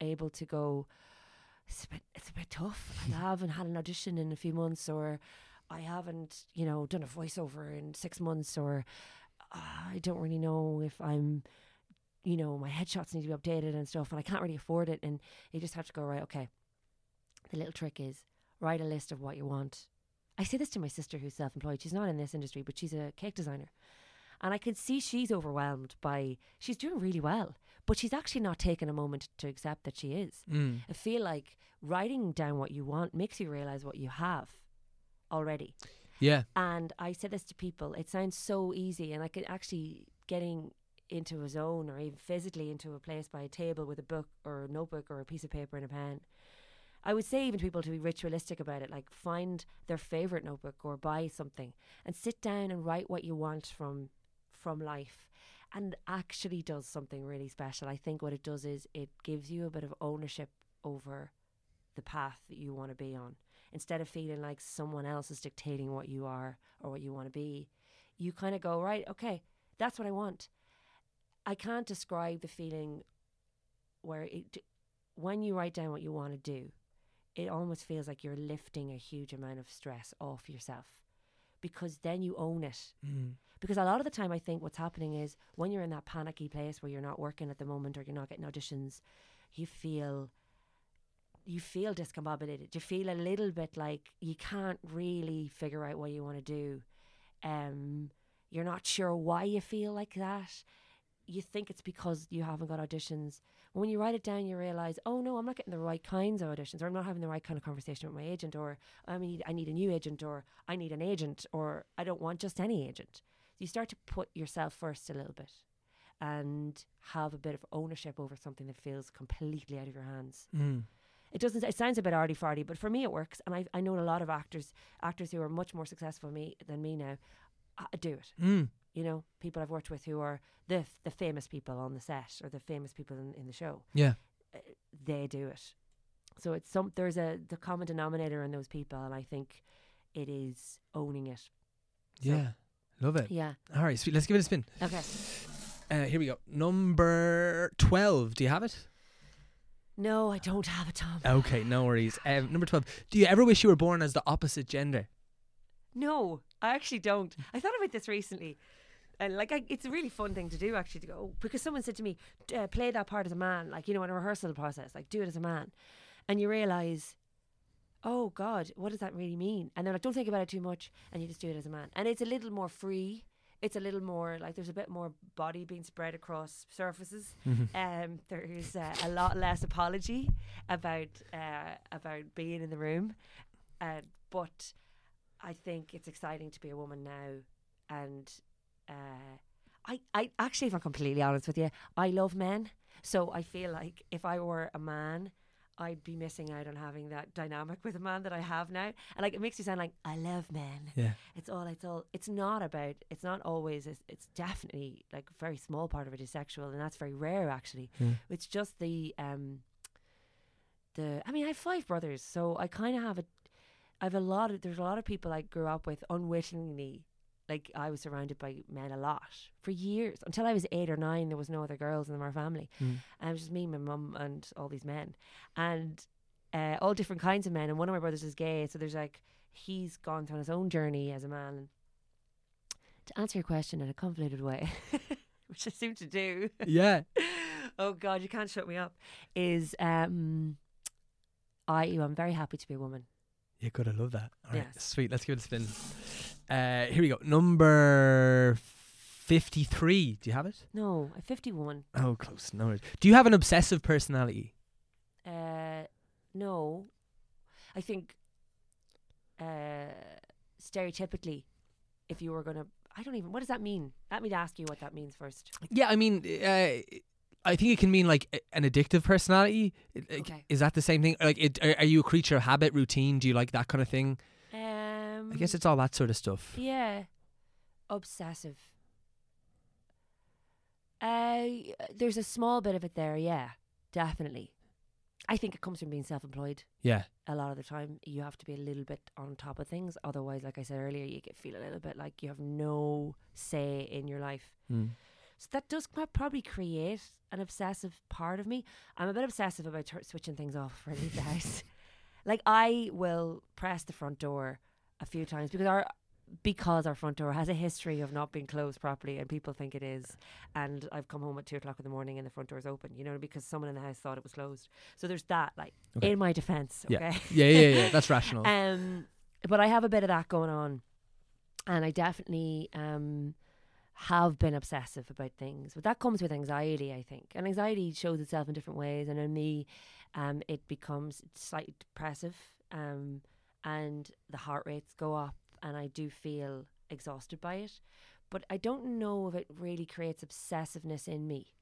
able to go. It's a bit. It's a bit tough. I haven't had an audition in a few months, or I haven't, you know, done a voiceover in six months, or uh, I don't really know if I'm, you know, my headshots need to be updated and stuff, and I can't really afford it. And you just have to go right. Okay. The little trick is write a list of what you want. I say this to my sister who's self-employed. She's not in this industry, but she's a cake designer. And I can see she's overwhelmed by she's doing really well, but she's actually not taking a moment to accept that she is. Mm. I feel like writing down what you want makes you realize what you have already. Yeah. And I say this to people, it sounds so easy, and I can actually getting into a zone or even physically into a place by a table with a book or a notebook or a piece of paper and a pen I would say even to people to be ritualistic about it, like find their favorite notebook or buy something and sit down and write what you want from from life. And actually does something really special. I think what it does is it gives you a bit of ownership over the path that you want to be on. Instead of feeling like someone else is dictating what you are or what you want to be, you kind of go, right, okay, that's what I want. I can't describe the feeling where it, when you write down what you want to do, it almost feels like you're lifting a huge amount of stress off yourself because then you own it. Mm. Because a lot of the time, I think what's happening is when you're in that panicky place where you're not working at the moment or you're not getting auditions, you feel you feel discombobulated. You feel a little bit like you can't really figure out what you want to do. Um, you're not sure why you feel like that. You think it's because you haven't got auditions. When you write it down, you realize, oh no, I'm not getting the right kinds of auditions, or I'm not having the right kind of conversation with my agent, or I need I need a new agent, or I need an agent, or I don't want just any agent. You start to put yourself first a little bit, and have a bit of ownership over something that feels completely out of your hands. Mm. It doesn't. It sounds a bit arty farty, but for me it works. And I I know a lot of actors actors who are much more successful me than me now uh, do it. Mm. You know, people I've worked with who are the f- the famous people on the set or the famous people in, in the show. Yeah. Uh, they do it. So it's some there's a the common denominator in those people, and I think it is owning it. So- Yeah. Love it. Yeah. All right, sweet. Let's give it a spin. Okay. Uh, here we go. Number 12. Do you have it? No, I don't have a Tom. Okay, no worries. Um, number 12. Do you ever wish you were born as the opposite gender? No, I actually don't. I thought about this recently. And like, I, it's a really fun thing to do actually to go "Oh," because someone said to me, uh, "Play that part as a man," like you know, in a rehearsal process, like do it as a man, and you realize, oh God, what does that really mean? And they're like, don't think about it too much, and you just do it as a man, and it's a little more free. It's a little more like there's a bit more body being spread across surfaces. Um, there's uh, a lot less apology about uh, about being in the room, uh, but I think it's exciting to be a woman now, and uh, I, I actually, if I'm completely honest with you, I love men. So I feel like if I were a man, I'd be missing out on having that dynamic with a man that I have now. And like, it makes me sound like I love men. Yeah. It's all. It's all. It's not about. It's not always. It's, it's definitely like a very small part of it is sexual, and that's very rare actually. It's just the um. The I mean, I have five brothers, so I kind of have a. I have a lot of. There's a lot of people I grew up with unwittingly. Like I was surrounded by men a lot for years until I was eight or nine. There was no other girls in our family, and it was just me, my mum, and all these men, and uh, all different kinds of men. And one of my brothers is gay, so there's like he's gone on his own journey as a man. And to answer your question in a convoluted way, which I seem to do, Yeah. oh God, you can't shut me up. Is um, I I'm very happy to be a woman. Yeah, good. I love that. All right, Yes. sweet. Let's give it a spin. Uh, here we go. Number 53. Do you have it? No, I'm 51. Oh, close. No worries. Do you have an obsessive personality? Uh, no, I think uh, stereotypically, if you were gonna, I don't even. What does that mean? Let me ask you what that means first. Yeah, I mean, uh, I think it can mean like a- an addictive personality. It- Okay. Is that the same thing? Like, it, are, are you a creature of habit, routine? Do you like that kind of thing? I guess it's all that sort of stuff. Yeah. Obsessive. Uh, there's a small bit of it there, yeah, definitely. I think it comes from being self-employed. Yeah. A lot of the time, you have to be a little bit on top of things. Otherwise, like I said earlier, you get feel a little bit like you have no say in your life. Mm. So that does probably create an obsessive part of me. I'm a bit obsessive about tur switching things off for leave the house. like I will press the front door a few times because our because our front door has a history of not being closed properly and people think it is. And I've come home at two o'clock in the morning and the front door's open, you know, because someone in the house thought it was closed. So there's that, like Okay. in my defence. Yeah. Okay. Yeah, yeah, yeah. That's rational. Um, but I have a bit of that going on, and I definitely um have been obsessive about things. But that comes with anxiety, I think, and anxiety shows itself in different ways. And in me, um, it becomes slightly depressive, um, and the heart rates go up, and I do feel exhausted by it. But I don't know if it really creates obsessiveness in me.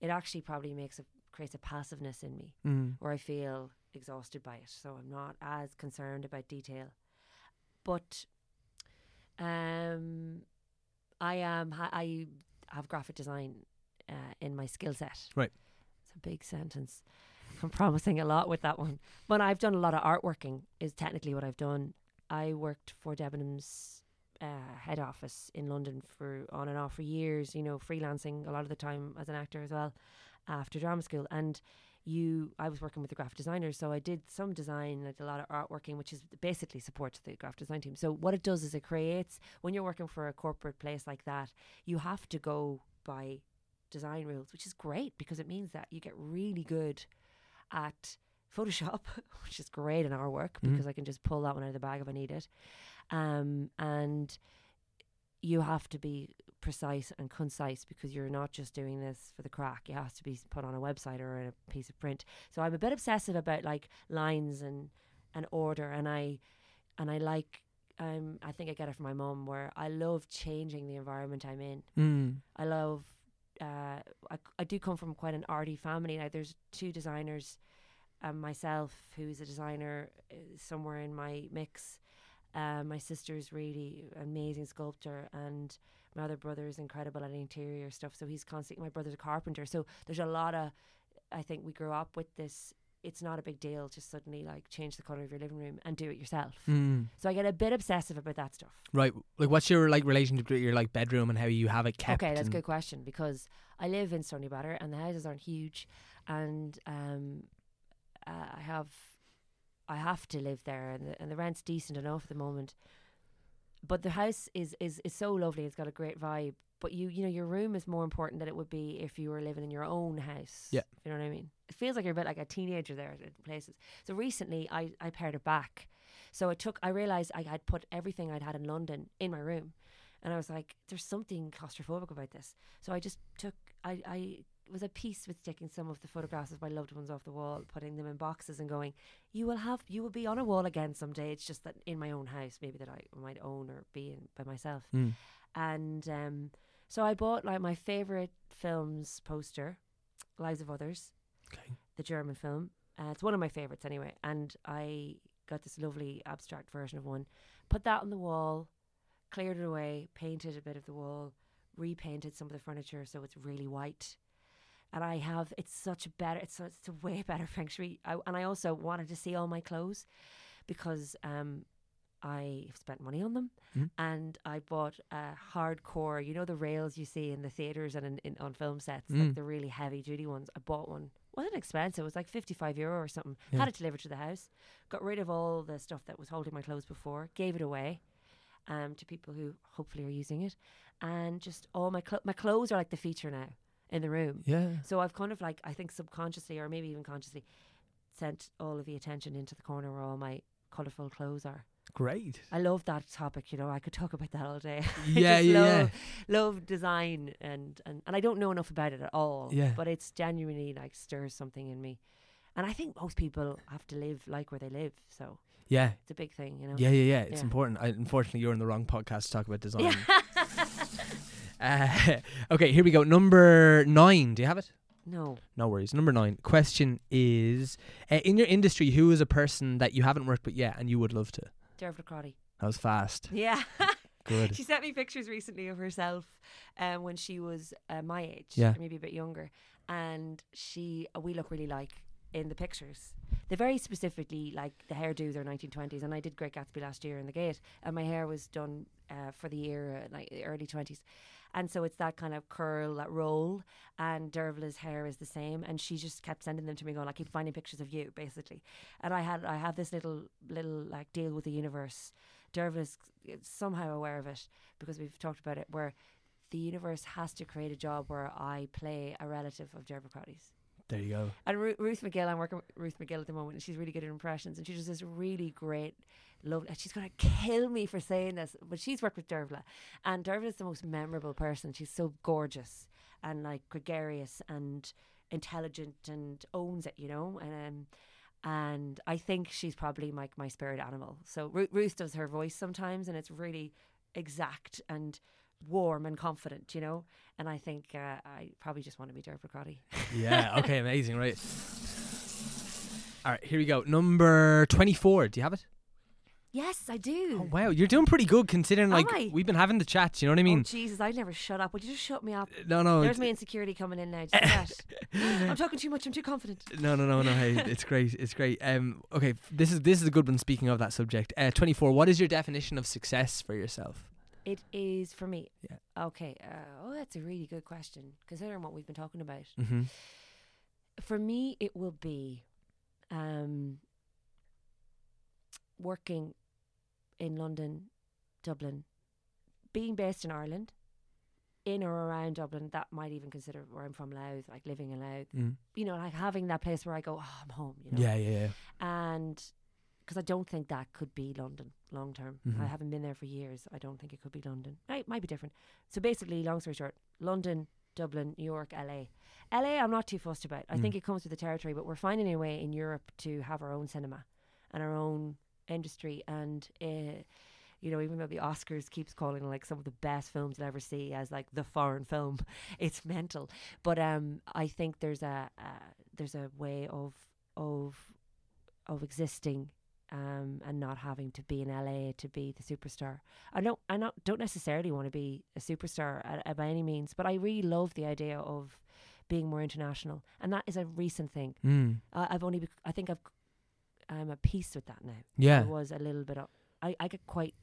It actually probably makes a creates a passiveness in me Mm. where I feel exhausted by it, so I'm not as concerned about detail. But um, I am I have graphic design uh, in my skill set. Right. It's a big sentence. I'm promising a lot with that one. But I've done a lot of artworking. Is technically what I've done. I worked for Debenhams uh, head office in London for on and off for years. You know, freelancing a lot of the time as an actor as well after drama school. And you, I was working with the graphic designers, so I did some design, I did a lot of artworking, which is basically support to the graphic design team. So what it does is it creates when you're working for a corporate place like that, you have to go by design rules, which is great because it means that you get really good at Photoshop, which is great in our work because I can just pull that one out of the bag if I need it. Um, and you have to be precise and concise because you're not just doing this for the crack. It has to be put on a website or in a piece of print. So I'm a bit obsessive about like lines and and order, and I and I like. Um, I think I get it from my mom where I love changing the environment I'm in. Mm. I love. Uh, I, I do come from quite an arty family. Now there's two designers, and myself, who's a designer, uh, somewhere in my mix. Uh, my sister's really amazing sculptor, and my other brother is incredible at interior stuff. So he's constantly. My brother's a carpenter, so there's a lot of. I think we grew up with this. It's not a big deal to suddenly like change the color of your living room and do it yourself. Mm. So I get a bit obsessive about that stuff. Right. Like, what's your like relationship with your like bedroom and how you have it kept? Okay, that's a good question because I live in Stoneybatter and the houses aren't huge, and um, uh, I have, I have to live there, and the, and the rent's decent enough at the moment. But the house is is is so lovely; it's got a great vibe. But you you know your room is more important than it would be if you were living in your own house. Yeah. you know what I mean. It feels like you're a bit like a teenager there at places. So recently, I I pared it back. So I took. I realized I had put everything I'd had in London in my room. And I was like, there's something claustrophobic about this. So I just took, I, I was at peace with taking some of the photographs of my loved ones off the wall, putting them in boxes and going, you will have, you will be on a wall again someday. It's just that in my own house, maybe that I might own or be in by myself. Mm. And um, so I bought like my favorite films poster, Lives of Others, Okay. the German film. Uh, it's one of my favorites anyway. And I got this lovely abstract version of one, put that on the wall, cleared it away, painted a bit of the wall, repainted some of the furniture so it's really white. And I have it's such a better it's, it's a way better feng shui. I, and I also wanted to see all my clothes because um, I spent money on them, Mhm. and I bought a hardcore. You know the rails you see in the theaters and in, in on film sets, Mm. like the really heavy duty ones. I bought one. wasn't expensive. It was like fifty five euro or something. Yeah. Had it delivered to the house. Got rid of all the stuff that was holding my clothes before. Gave it away, um, to people who hopefully are using it, and just all my clo- my clothes are like the feature now in the room. Yeah. So I've kind of like I think subconsciously or maybe even consciously sent all of the attention into the corner where all my colourful clothes are. Great. I love that topic, you know. I could talk about that all day. I Yeah, just yeah, yeah. love, love design and, and and I don't know enough about it at all. Yeah. But it's genuinely like stirs something in me. And I think most people have to live like where they live, so Yeah. it's a big thing, you know. Yeah, yeah, yeah. It's Yeah. important. I, unfortunately, you're in the wrong podcast to talk about design. Yeah. Uh, okay, here we go. Number nine. Do you have it? no. No worries. Number nine. Question is: uh, In your industry, who is a person that you haven't worked with yet and you would love to? Derbhle Crotty. That was fast. Yeah. Good. She sent me pictures recently of herself um, when she was uh, my age, Yeah. maybe a bit younger, and she uh, we look really like in the pictures. They're very specifically like the hairdos are 1920s, and I did Great Gatsby last year in the Gate, and my hair was done uh, for the era like early 20s, and so it's that kind of curl, that roll, and Derbhle's hair is the same, and she just kept sending them to me, going, "I keep finding pictures of you," basically, and I had I have this little little like deal with the universe. Derbhle's somehow aware of it because we've talked about it, where the universe has to create a job where I play a relative of Derbhle Crotty's. There you go. And Ru- Ruth McGill, I'm working with Ruth McGill at the moment, and she's really good at impressions, and she does this really great, lovely. She's gonna kill me for saying this, but she's worked with Derbhle, and Derbhle is the most memorable person. She's so gorgeous and like gregarious and intelligent and owns it, you know, and. Um, and I think she's probably my my spirit animal. So Ru- Ruth does her voice sometimes, and it's really exact and warm and confident, you know. And I think uh, I probably just want to be Derbhle Crotty. Yeah. Okay. Amazing. Right. All right, here we go. Number 24. Do you have it? Yes, I do. Oh, wow, you're doing pretty good considering, like, I? we've been having the chats, you know what I mean? oh Jesus, I'd never shut up. Would you just shut me up? no, no. There's my insecurity coming in now. Do you see that? I'm talking too much. I'm too confident. No, no, no, no. Hey, it's great. It's great. Um, okay, this is this is a good one. Speaking of that subject, uh, twenty four. What is your definition of success for yourself? It is for me. Yeah. Okay. Uh, oh, that's a really good question considering what we've been talking about. Mm-hmm. For me, it will be um, working in London, Dublin, being based in Ireland, in or around Dublin. That might even consider where I'm from, Louth, like living in Louth. Mm. You know, like having that place where I go, oh, I'm home. You know, Yeah, yeah, yeah. and because I don't think that could be London long term. I Mhm. haven't been there for years. I don't think it could be London. It might be different. So basically, long story short, London, Dublin, New York, LA. LA, I'm not too fussed about. I think Mm. it comes with the territory, but we're finding a way in Europe to have our own cinema and our own industry. And, uh, you know, even though the Oscars keeps calling like some of the best films you'll ever see as like the foreign film, it's mental. But um, I think there's a uh, there's a way of of of existing um, and not having to be in LA to be the superstar. I don't I not don't necessarily want to be a superstar at, at by any means, but I really love the idea of being more international, and that is a recent thing. Mm. Uh, I've only bec- I think I've I'm at peace with that now. Yeah. I was a little bit. Up, I I get quite.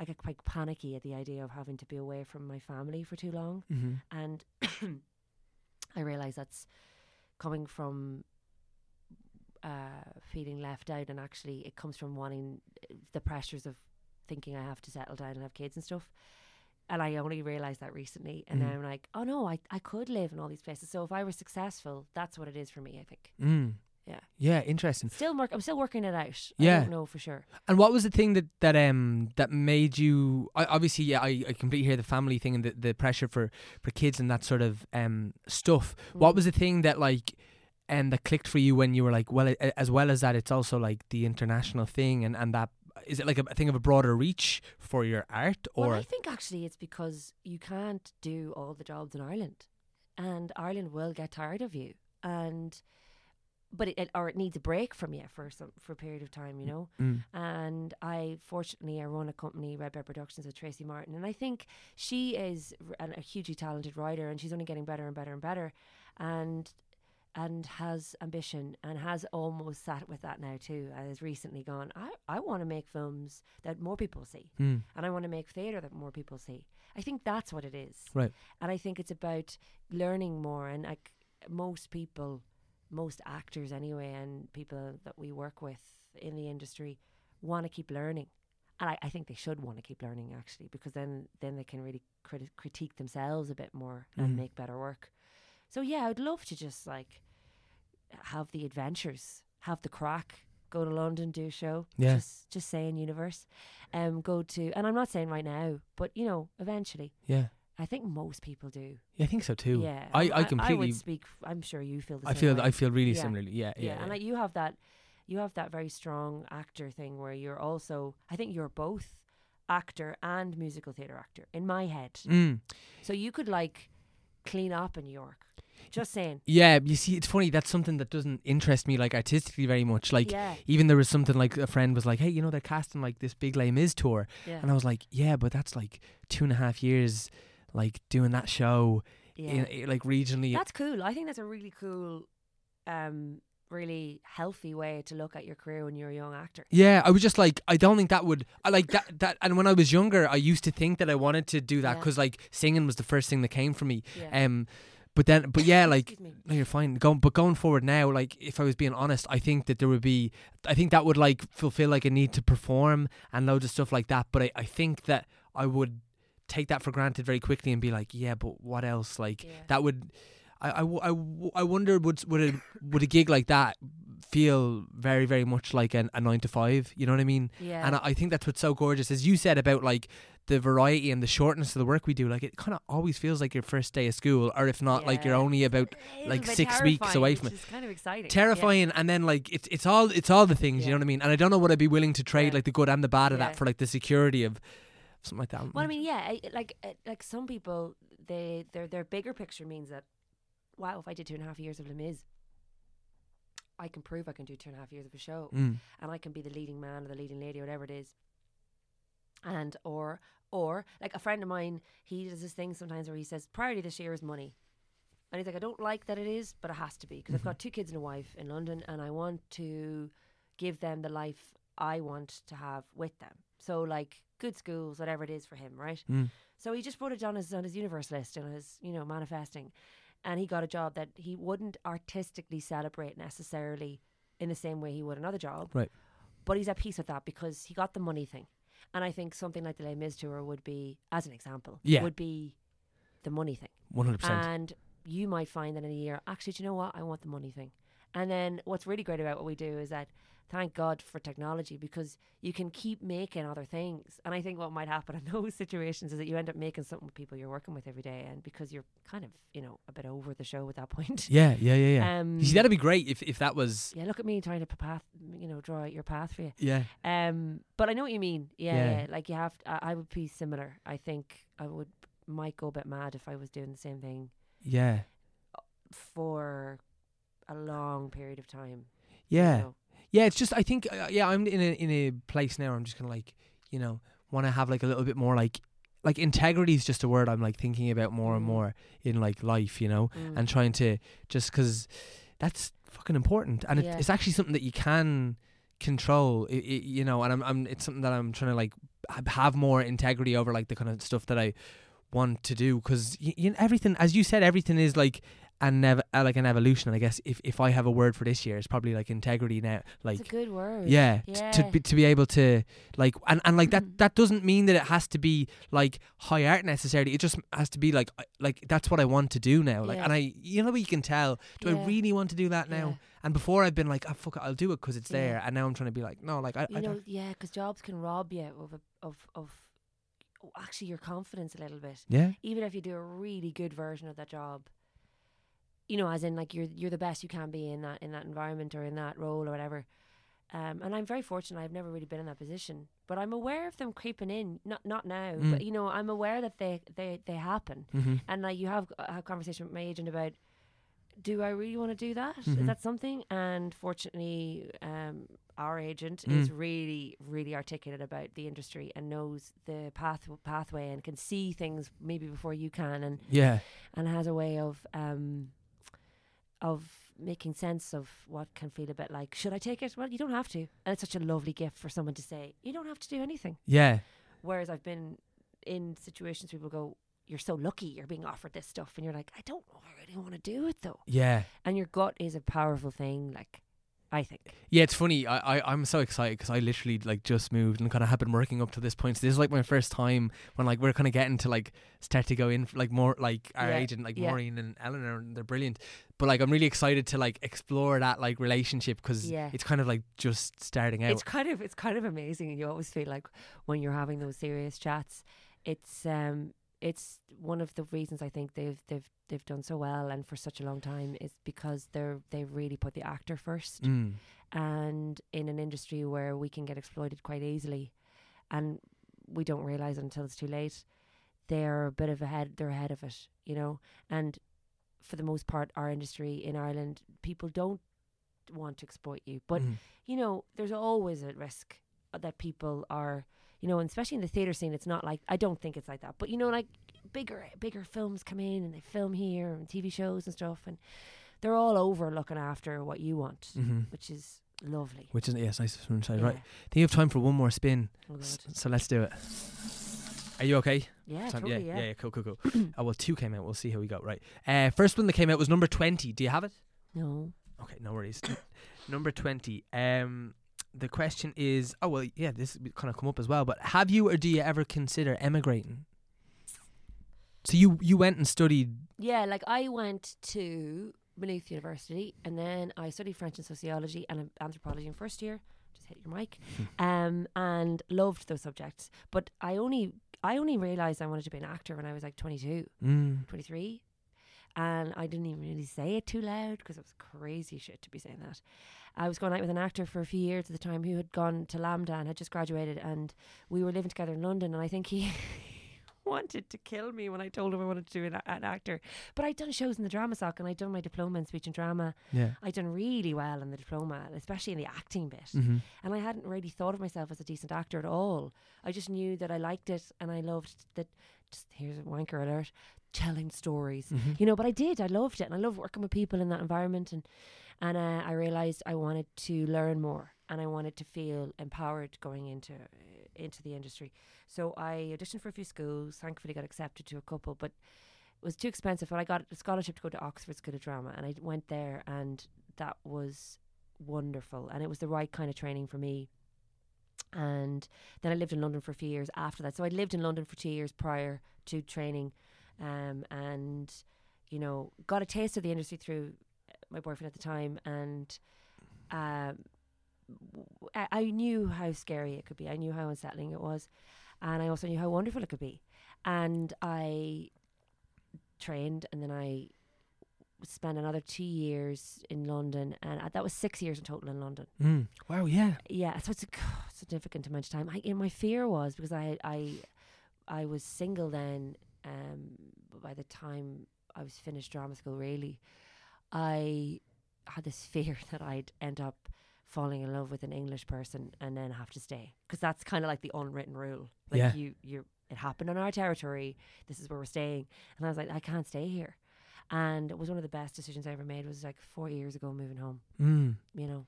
I get quite panicky at the idea of having to be away from my family for too long Mm-hmm. and I realize that's coming from uh, feeling left out, and actually it comes from wanting uh, the pressures of thinking I have to settle down and have kids and stuff. And I only realized that recently, and Mhm. now I'm like, oh no, I I could live in all these places. So if I were successful, that's what it is for me. I think. Mm. Yeah. Yeah, interesting. Still work. I'm still working it out. Yeah. I don't know for sure. And what was the thing that that um that made you? I, obviously, yeah, I, I completely hear the family thing and the, the pressure for for kids and that sort of um stuff. What Mm. was the thing that like and that clicked for you when you were like, well, as well as that, it's also like the international thing and and that is it like a, thing of a broader reach for your art or well, I think actually it's because you can't do all the jobs in Ireland, and Ireland will get tired of you, and but it, it or it needs a break from you for some for a period of time, you know. Mm. And I fortunately I run a company, Red Bear Productions, with Tracy Martin, and I think she is an- a hugely talented writer, and she's only getting better and better and better, and and has ambition and has almost sat with that now too. and Has recently gone. I I want to make films that more people see Mm. and I want to make theatre that more people see. I think that's what it is. Right. And I think it's about learning more. And like most people, most actors anyway, and people that we work with in the industry want to keep learning. And I, I think they should want to keep learning actually, because then then they can really criti- critique themselves a bit more and Mhm. make better work. So yeah, I'd love to just like have the adventures, have the crack, go to London, do a show. Yeah. Just just saying universe. Um go to and I'm not saying right now, but you know, eventually. Yeah. I think most people do. Yeah, I think so too. Yeah. I, I I completely would speak I'm sure you feel the I same feel way. I feel really Yeah. similarly. Yeah, yeah. yeah, yeah. and like you have that you have that very strong actor thing where you're also I think you're both actor and musical theatre actor in my head. Mm. So you could like clean up in New York. Just saying. Yeah, you see, it's funny. That's something that doesn't interest me like artistically very much. Like, yeah. even there was something like a friend was like, "Hey, you know, they're casting like this big Les Mis tour," Yeah. and I was like, "Yeah, but that's like two and a half years, like doing that show, yeah. in, like regionally." That's cool. I think that's a really cool, um, really healthy way to look at your career when you're a young actor. yeah, I was just like, I don't think that would. I like that. That, and when I was younger, I used to think that I wanted to do that Yeah. because like singing was the first thing that came for me. Yeah. Um, but then, but yeah, like No, you're fine. Go, but going forward now, like if I was being honest, I think that there would be, I think that would like fulfill like a need to perform and loads of stuff like that. But I, I think that I would take that for granted very quickly and be like, yeah, but what else? Like Yeah. that would, I, I, I I wonder would would a would a gig like that feel very very much like an, a nine to five? You know what I mean? Yeah. And I, I think that's what's so gorgeous, as you said about like the variety and the shortness of the work we do. Like it kind of always feels like your first day of school, or if not, like you're only about like six weeks away from it. is kind of exciting. Yeah. terrifying and then like it's it's all it's all the things you know what I mean and I don't know what I'd be willing to trade Yeah. like the good and the bad of Yeah. that for like the security of something like that Well, I mean, yeah, I- like uh, like some people, they their their bigger picture means that, wow, if I did two and a half years of Les Mis, I can prove I can do two and a half years of a show, Mm. and I can be the leading man or the leading lady or whatever it is. And or or like a friend of mine, he does this thing sometimes where he says priority this year is money, and he's like, I don't like that it is, but it has to be because I've got two kids and a wife in London, and I want to give them the life I want to have with them. So like good schools, whatever it is for him, right? Mm. So he just put it on his on his universe list and his you know manifesting, and he got a job that he wouldn't artistically celebrate necessarily in the same way he would another job. Right. But he's at peace with that because he got the money thing, and I think something like the Les Mis tour would be, as an example, Yeah. would be the money thing. One hundred percent. And you might find that in a year, actually, do you know what? I want the money thing. And then what's really great about what we do is that thank God for technology because you can keep making other things. And I think what might happen in those situations is that you end up making something with people you're working with every day. And because you're kind of, you know, a bit over the show at that point. Yeah, yeah, yeah, yeah. Um, you see, that'd be great if, if that was. yeah, look at me trying to path, you know, draw out your path for you. Yeah. Um, but I know what you mean. Yeah, Yeah. yeah. Like you have, I, I would be similar. I think I would might go a bit mad if I was doing the same thing Yeah. for a long period of time. Yeah. you know. Yeah, it's just I think uh, yeah, I'm in a in a place now. where I'm just kind of like you know want to have like a little bit more like like integrity is just a word I'm like thinking about more and Mm. more in like life, you know, Mm. and trying to just because that's fucking important, and Yeah. it, it's actually something that you can control, i i you know, and I'm I'm it's something that I'm trying to like have more integrity over like the kind of stuff that I want to do because y- you know, everything as you said everything is like an ev- uh, like an evolution and I guess if if I have a word for this year it's probably like integrity now like it's a good word. yeah, t- to be, to be able to like and, and like Mm. that that doesn't mean that it has to be like high art necessarily it just has to be like like that's what I want to do now like Yeah. and I you know what you can tell do I really want to do that now Yeah. and before I've been like oh fuck it I'll do it because it's Yeah. there and now I'm trying to be like no like I, You I know, don't yeah, because jobs can rob you of a, of of oh, actually your confidence a little bit. yeah Even if you do a really good version of that job, you know, as in like you're you're the best you can be in that in that environment or in that role or whatever. Um, and I'm very fortunate. I've never really been in that position, but I'm aware of them creeping in. Not not now, Mm. but you know, I'm aware that they they they happen. mm-hmm. And like you have a conversation with my agent about, do I really want to do that? Is Mhm. that something? And fortunately, um, our agent Mm. is really, really articulate about the industry and knows the path pathway and can see things maybe before you can, and yeah and has a way of um, of making sense of what can feel a bit like should I take it? Well, you don't have to, and it's such a lovely gift for someone to say you don't have to do anything. yeah Whereas I've been in situations where people go, You're so lucky you're being offered this stuff. And you're like, I don't know if I really want to do it though. yeah And your gut is a powerful thing, like, I think. Yeah, it's funny. I, I I'm so excited because I literally like just moved and kind of have been working up to this point. So this is like my first time when like we're kind of getting to like start to go in for, like more like our Yeah, agent like yeah. Maureen and Eleanor and they're brilliant. But like I'm really excited to like explore that like relationship because Yeah. it's kind of like just starting out. It's kind of it's kind of amazing and you always feel like when you're having those serious chats, it's um it's one of the reasons I think they've they've they've done so well and for such a long time is because they're they really put the actor first. Mm. and in an industry where we can get exploited quite easily and we don't realize it until it's too late they're a bit of ahead they're ahead of it you know and for the most part our industry in Ireland people don't want to exploit you but Mm. you know there's always a risk that people are you know and especially in the theater scene it's not like I don't think it's like that but you know like bigger bigger films come in and they film here and TV shows and stuff and they're all over looking after what you want hmm which is lovely. Which is yes, nice from inside. Yeah. Right. I think you have time for one more spin. Oh S- So let's do it. Are you okay? Yeah, totally. yeah, Yeah. yeah, cool, cool, cool. oh well, two came out. We'll see how we go. Right. Uh, first one that came out was number twenty. Do you have it? No. Okay, no worries. Number 20. Um the question is oh well yeah this kind of come up as well but have you or do you ever consider emigrating so you you went and studied Yeah, like I went to Maynooth University and then I studied French and sociology and anthropology in first year. Just hit your mic. um, and loved those subjects. But I only I only realized I wanted to be an actor when I was like 22, mm, 23. And I didn't even really say it too loud because it was crazy shit to be saying that. I was going out with an actor for a few years at the time who had gone to LAMDA and had just graduated, and we were living together in London. And I think he wanted to kill me when I told him I wanted to do an, an actor. But I'd done shows in the drama sock and I'd done my diploma in speech and drama. Yeah. I'd done really well in the diploma, especially in the acting bit. Mm-hmm. And I hadn't really thought of myself as a decent actor at all. I just knew that I liked it and I loved that. Just here's a wanker alert, telling stories. Mm-hmm. You know, but I did. I loved it, and I loved working with people in that environment. And and uh, I realized I wanted to learn more, and I wanted to feel empowered going into into the industry. So I auditioned for a few schools. Thankfully, got accepted to a couple, but it was too expensive. But I got a scholarship to go to Oxford School of Drama, and I went there, and that was wonderful, and it was the right kind of training for me. And then I lived in London for a few years after that. So I lived in London for two years prior to training, um, and you know got a taste of the industry through my boyfriend at the time, and um, I, I knew how scary it could be. I knew how unsettling it was, and I also knew how wonderful it could be. And I trained, and then I spent another two years in London, and uh, that was six years in total in London. Mm. Wow. Yeah. Yeah, so it's a significant amount of time. I, and my fear was because I I I was single then. Um, by the time I was finished drama school, really, I had this fear that I'd end up falling in love with an English person and then have to stay because that's kind of like the unwritten rule. Like Yeah. you, you, it happened on our territory. This is where we're staying, and I was like, I can't stay here. And it was one of the best decisions I ever made. It was like four years ago, moving home Mm. you know,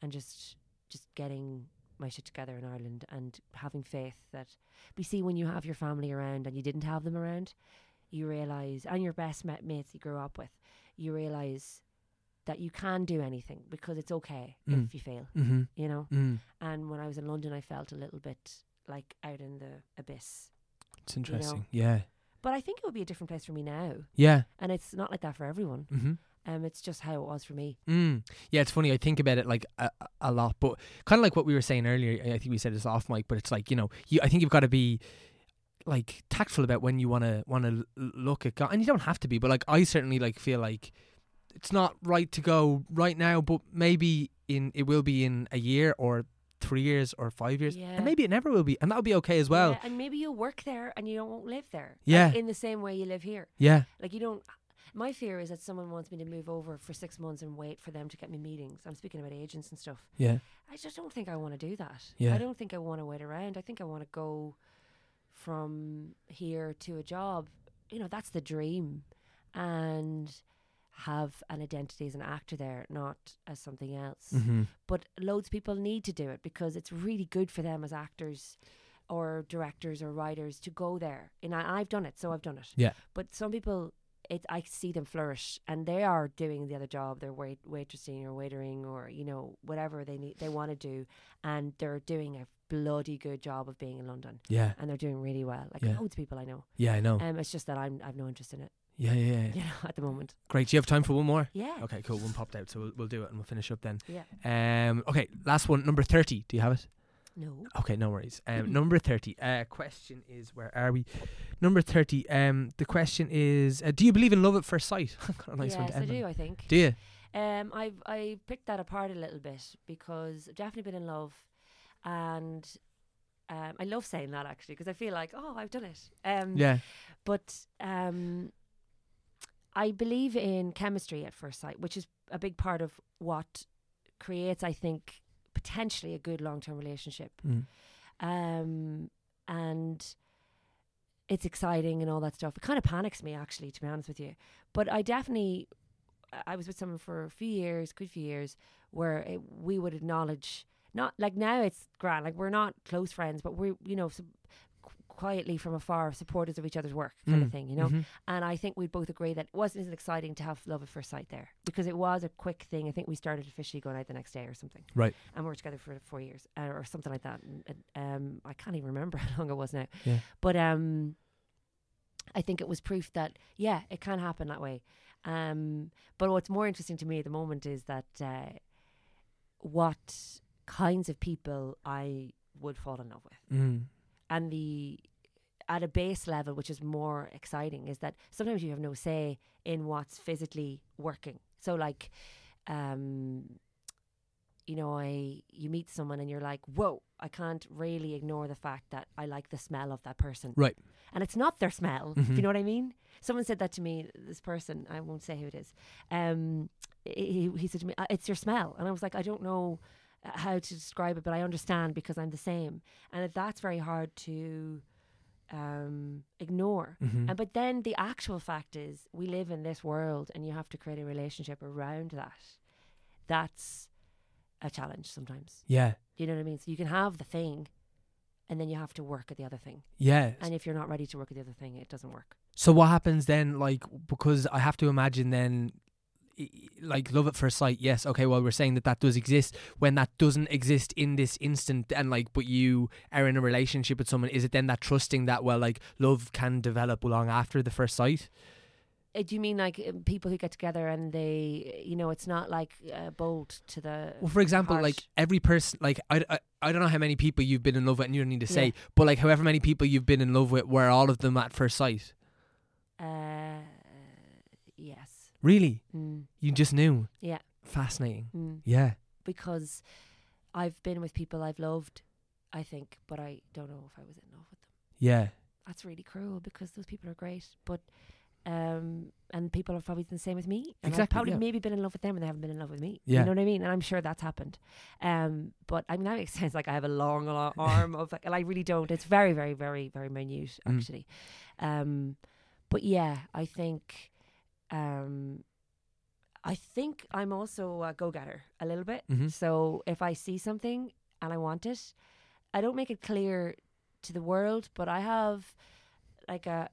and just just getting my shit together in Ireland and having faith that we see when you have your family around and you didn't have them around, you realize and your best mates you grew up with, you realize that you can do anything because it's okay Mm. if you fail, Mm-hmm. you know. Mm. And when I was in London, I felt a little bit like out in the abyss. It's interesting. Yeah. But I think it would be a different place for me now, Yeah. and it's not like that for everyone. Mm-hmm. Um, it's just how it was for me. Mm. Yeah, it's funny. I think about it like a, a lot, but kind of like what we were saying earlier. I think we said this off mic, but it's like you know, you. I think you've got to be like tactful about when you want to want to look at, God, and you don't have to be, but like I certainly like feel like it's not right to go right now, but maybe in it will be in a year or three years or five years, Yeah. and maybe it never will be, and that'll be okay as well. Yeah, and maybe you'll work there and you don't live there. Yeah. Like, in the same way you live here. Yeah. Like you don't. My fear is that someone wants me to move over for six months and wait for them to get me meetings. I'm speaking about agents and stuff. Yeah. I just don't think I want to do that. Yeah. I don't think I want to wait around. I think I want to go from here to a job. You know, that's the dream. And have an identity as an actor there, not as something else. Mm-hmm. But loads of people need to do it because it's really good for them as actors or directors or writers to go there. And I, I've done it, so I've done it. Yeah. But some people, it I see them flourish, and they are doing the other job. They're wait waitressing or waitering or you know whatever they need they want to do, and they're doing a bloody good job of being in London, Yeah. and they're doing really well. Like Yeah. loads of people I know. Yeah. I know. Um, it's just that I'm I've no interest in it. yeah. Yeah. Yeah. You know, at the moment. Great. Do you have time for one more? Yeah. Okay. Cool. One popped out, so we'll, we'll do it and we'll finish up then. Yeah. Um. Okay. Last one. Number thirty. Do you have it? No. Okay, no worries. Um, number thirty. Uh, question is, where are we? Number thirty. Um, the question is, uh, do you believe in love at first sight? Got a nice one yes, to I end on. do. I think. Do you? Um, I've I picked that apart a little bit because I've definitely been in love, and um, I love saying that actually because I feel like oh I've done it. Um, Yeah. But um, I believe in chemistry at first sight, which is a big part of what creates, I think, potentially a good long term relationship. Mm. Um, and it's exciting and all that stuff. It kind of panics me actually, to be honest with you. But I definitely, I was with someone for a few years, good few years, where it, we would acknowledge not like now it's grand, like we're not close friends, but we're you know qu- quietly from afar supporters of each other's work kind of Mm. thing, you know. Mhm. And I think we'd both agree that it wasn't as exciting to have love at first sight there because it was a quick thing. I think we started officially going out the next day or something Right. and we were together for four years uh, or something like that. And, um, I can't even remember how long it was now. Yeah. But um, I think it was proof that yeah, it can happen that way. Um, but what's more interesting to me at the moment is that uh, what kinds of people I would fall in love with, Mm. and the at a base level, which is more exciting, is that sometimes you have no say in what's physically working. So like, um, you know, I you meet someone and you're like, whoa, I can't really ignore the fact that I like the smell of that person. Right. And it's not their smell. Mhm. you know what I mean? Someone said that to me. This person, I won't say who it is. Um, he, he said to me, "Uh, "It's your smell," and I was like, "I don't know how to describe it, but I understand because I'm the same." And that's very hard to um, ignore. Mhm. And but then the actual fact is, we live in this world, and you have to create a relationship around that. That's a challenge sometimes. Yeah. You know what I mean? So you can have the thing, and then you have to work at the other thing. Yeah. And if you're not ready to work at the other thing, it doesn't work. So what happens then? Like, because I have to imagine then, like, love at first sight. Yes, okay. Well, we're saying that that does exist. When that doesn't exist in this instant, and like, but you are in a relationship with someone, is it then that trusting that well, like, love can develop long after the first sight? Uh, do you mean like um, people who get together and they, you know, it's not like uh, bold to the. Well, for example, heart? like every person, like I, I, I don't know how many people you've been in love with, and you don't need to say, Yeah. but like however many people you've been in love with, were all of them at first sight? Uh. Really? Mm, You just knew? Yeah. Fascinating. mm. Yeah. Because I've been with people I've loved, I think, but I don't know if I was in love with them. Yeah. That's really cruel because those people are great, but. Um, and people have probably done the same with me. And I've Exactly, probably yeah. maybe been in love with them and they haven't been in love with me. Yeah. You know what I mean? And I'm sure that's happened. Um, but I mean, that makes sense. Like I have a long, long arm of like, and I really don't. It's very, very, very, very minute Mm. actually. Um, but yeah, I think, um, I think I'm also a go-getter a little bit. Mhm. So if I see something and I want it, I don't make it clear to the world, but I have like a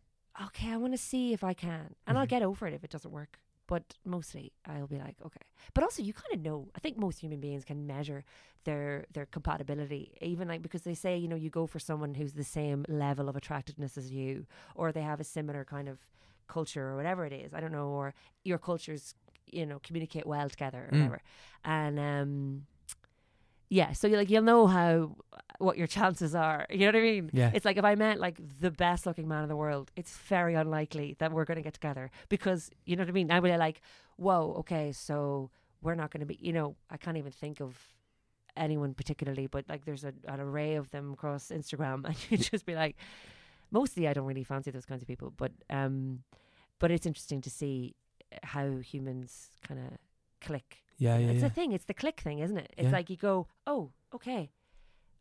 okay, I want to see if I can, and I'll Mhm. get over it if it doesn't work. But mostly, I'll be like, okay. But also, you kind of know. I think most human beings can measure their their compatibility, even like because they say, you know, you go for someone who's the same level of attractiveness as you, or they have a similar kind of culture or whatever it is. I don't know, or your cultures, you know, communicate well together or Mm. whatever. And um, yeah, so you like you'll know how what your chances are. You know what I mean? Yeah. It's like if I met like the best looking man in the world, it's very unlikely that we're going to get together because you know what I mean. I would be like, whoa, okay, so we're not going to be. You know, I can't even think of anyone particularly, but like there's a, an array of them across Instagram, and you just be like, mostly I don't really fancy those kinds of people, but um, but it's interesting to see uh, how humans kind of click Yeah. Yeah. it's yeah. the thing. It's the click thing, isn't it? It's Yeah. like you go, oh, okay,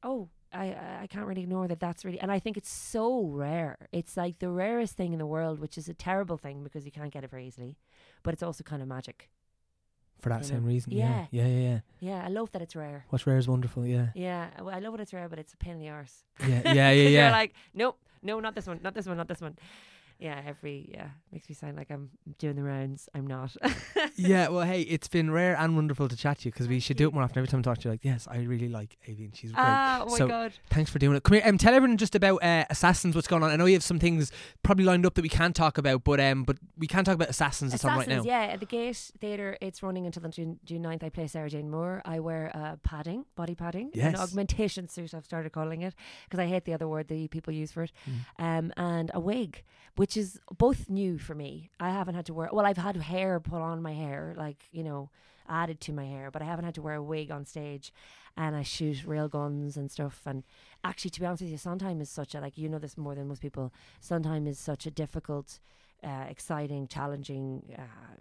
oh, I I can't really ignore that. That's really, and I think it's so rare. It's like the rarest thing in the world, which is a terrible thing because you can't get it very easily, but it's also kind of magic. For that you same know. reason. Yeah. Yeah. Yeah. Yeah. Yeah. I love that it's rare. What's rare is wonderful. Yeah. Yeah, I- I love it. It's rare, but it's a pain in the arse. Yeah. Yeah. Yeah. Yeah. You're like, nope, no, not this one, not this one, not this one. Yeah, every yeah makes me sound like I'm doing the rounds. I'm not. yeah, well, hey, it's been rare and wonderful to chat to you because we should do it more often. Every time I talk to you, like, yes, I really like Aoibheann. She's great. ah, oh my So- god. Thanks for doing it. Come here, um, tell everyone just about uh, Assassins. What's going on? I know you have some things probably lined up that we can't talk about, but um, but we can talk about Assassins. On right now. Yeah, at the Gate Theatre. It's running until the June, June 9th. I play Sarah Jane Moore. I wear uh, padding, body padding, Yes. an augmentation suit. I've started calling it because I hate the other word the people use for it, Mm. um, and a wig, which is both new for me. I haven't had to wear. Well, I've had hair put on my hair, like you know, added to my hair, but I haven't had to wear a wig on stage. And I shoot real guns and stuff. And actually, to be honest with you, Sondheim is such a like you know this more than most people. Sondheim is such a difficult, uh, exciting, challenging uh,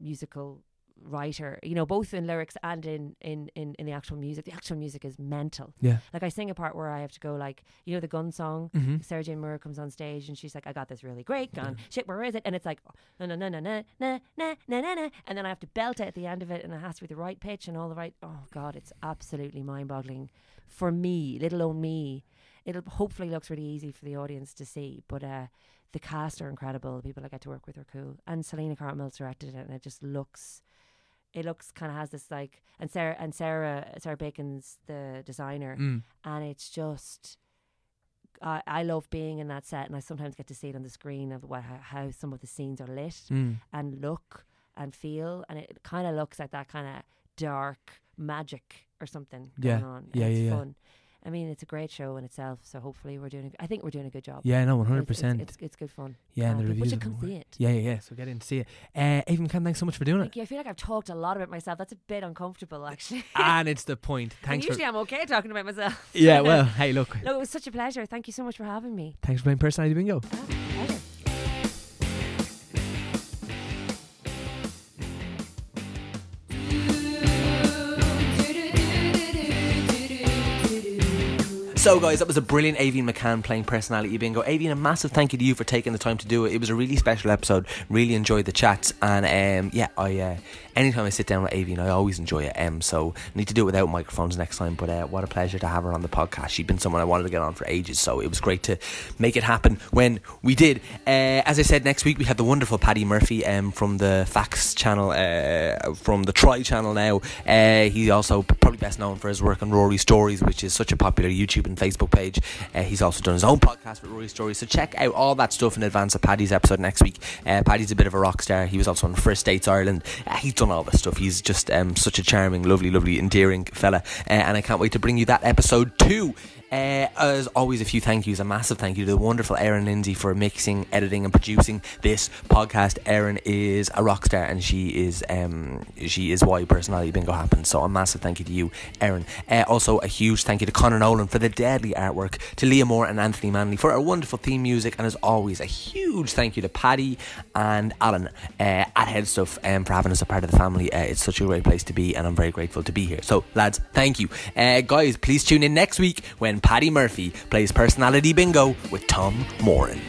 musical writer. You know, both in lyrics and in, in in in the actual music. The actual music is mental. Yeah. Like I sing a part where I have to go like you know the gun song. Mm-hmm. Sarah Jane Moore comes on stage and she's like, I got this really great gun. Shit, where is it? And it's like, no, no, no, no, no, no, no, no, no, no. And then I have to belt it at the end of it and it has to be the right pitch and all the right. Oh, God, it's absolutely mind boggling for me, let alone me. It'll hopefully looks really easy for the audience to see. But uh, the cast are incredible. The people I get to work with are cool. And Selina Cartmell directed it and it just looks. It looks kind of has this like, and Sarah and Sarah Sarah Bacon's the designer, Mm. and it's just I I love being in that set and I sometimes get to see it on the screen of what how, some of the scenes are lit Mm. and look and feel and it kind of looks like that kind of dark magic or something Yeah, going on yeah, it's yeah, yeah. fun I mean, it's a great show in itself. So hopefully we're doing. A, I think we're doing a good job. Yeah, no, one hundred percent. it's, it's good fun. Yeah, and the Uh, people reviews. should have come see it. Yeah, yeah, yeah. So get in to see it. Uh, Aoibheann McCann, thanks so much for doing it. Thank you. I feel like I've talked a lot about myself. That's a bit uncomfortable, actually. and it's the point. And Thanks for. usually I'm okay talking about myself. Yeah, well, hey, look. No, it was such a pleasure. Thank you so much for having me. Thanks for playing personality bingo. Ah, So, guys, that was a brilliant Aoibheann McCann playing personality bingo. Aoibheann, a massive thank you to you for taking the time to do it. It was a really special episode. Really enjoyed the chats, and um, yeah, I uh, anytime I sit down with Aoibheann, I always enjoy it. Um, so I need to do it without microphones next time. But uh, what a pleasure to have her on the podcast. She's been someone I wanted to get on for ages, so it was great to make it happen when we did. Uh, as I said, next week we have the wonderful Paddy Murphy um, from the Facts channel, uh, from the Try channel now. Uh, he's also probably best known for his work on Rory Stories, which is such a popular YouTube and Facebook page. Uh, he's also done his own podcast with Rory Stories. So check out all that stuff in advance of Paddy's episode next week. Uh, Paddy's a bit of a rock star. He was also on First Dates Ireland. Uh, he's done all this stuff. He's just um, such a charming, lovely, lovely, endearing fella. Uh, and I can't wait to bring you that episode too. Uh, as always, a few thank yous. A massive thank you to the wonderful Erin Lindsay for mixing, editing, and producing this podcast. Erin is a rock star, and she is um, she is why personality bingo happens. So a massive thank you to you, Erin. Uh, also, a huge thank you to Connor Nolan for the deadly artwork, to Leah Moore and Anthony Manley for our wonderful theme music, and as always, a huge thank you to Paddy and Alan uh, at Headstuff um, for having us a part of the family. Uh, it's such a great place to be, and I'm very grateful to be here. So, lads, thank you, uh, guys. Please tune in next week when Paddy Murphy plays personality bingo with Tom Moran.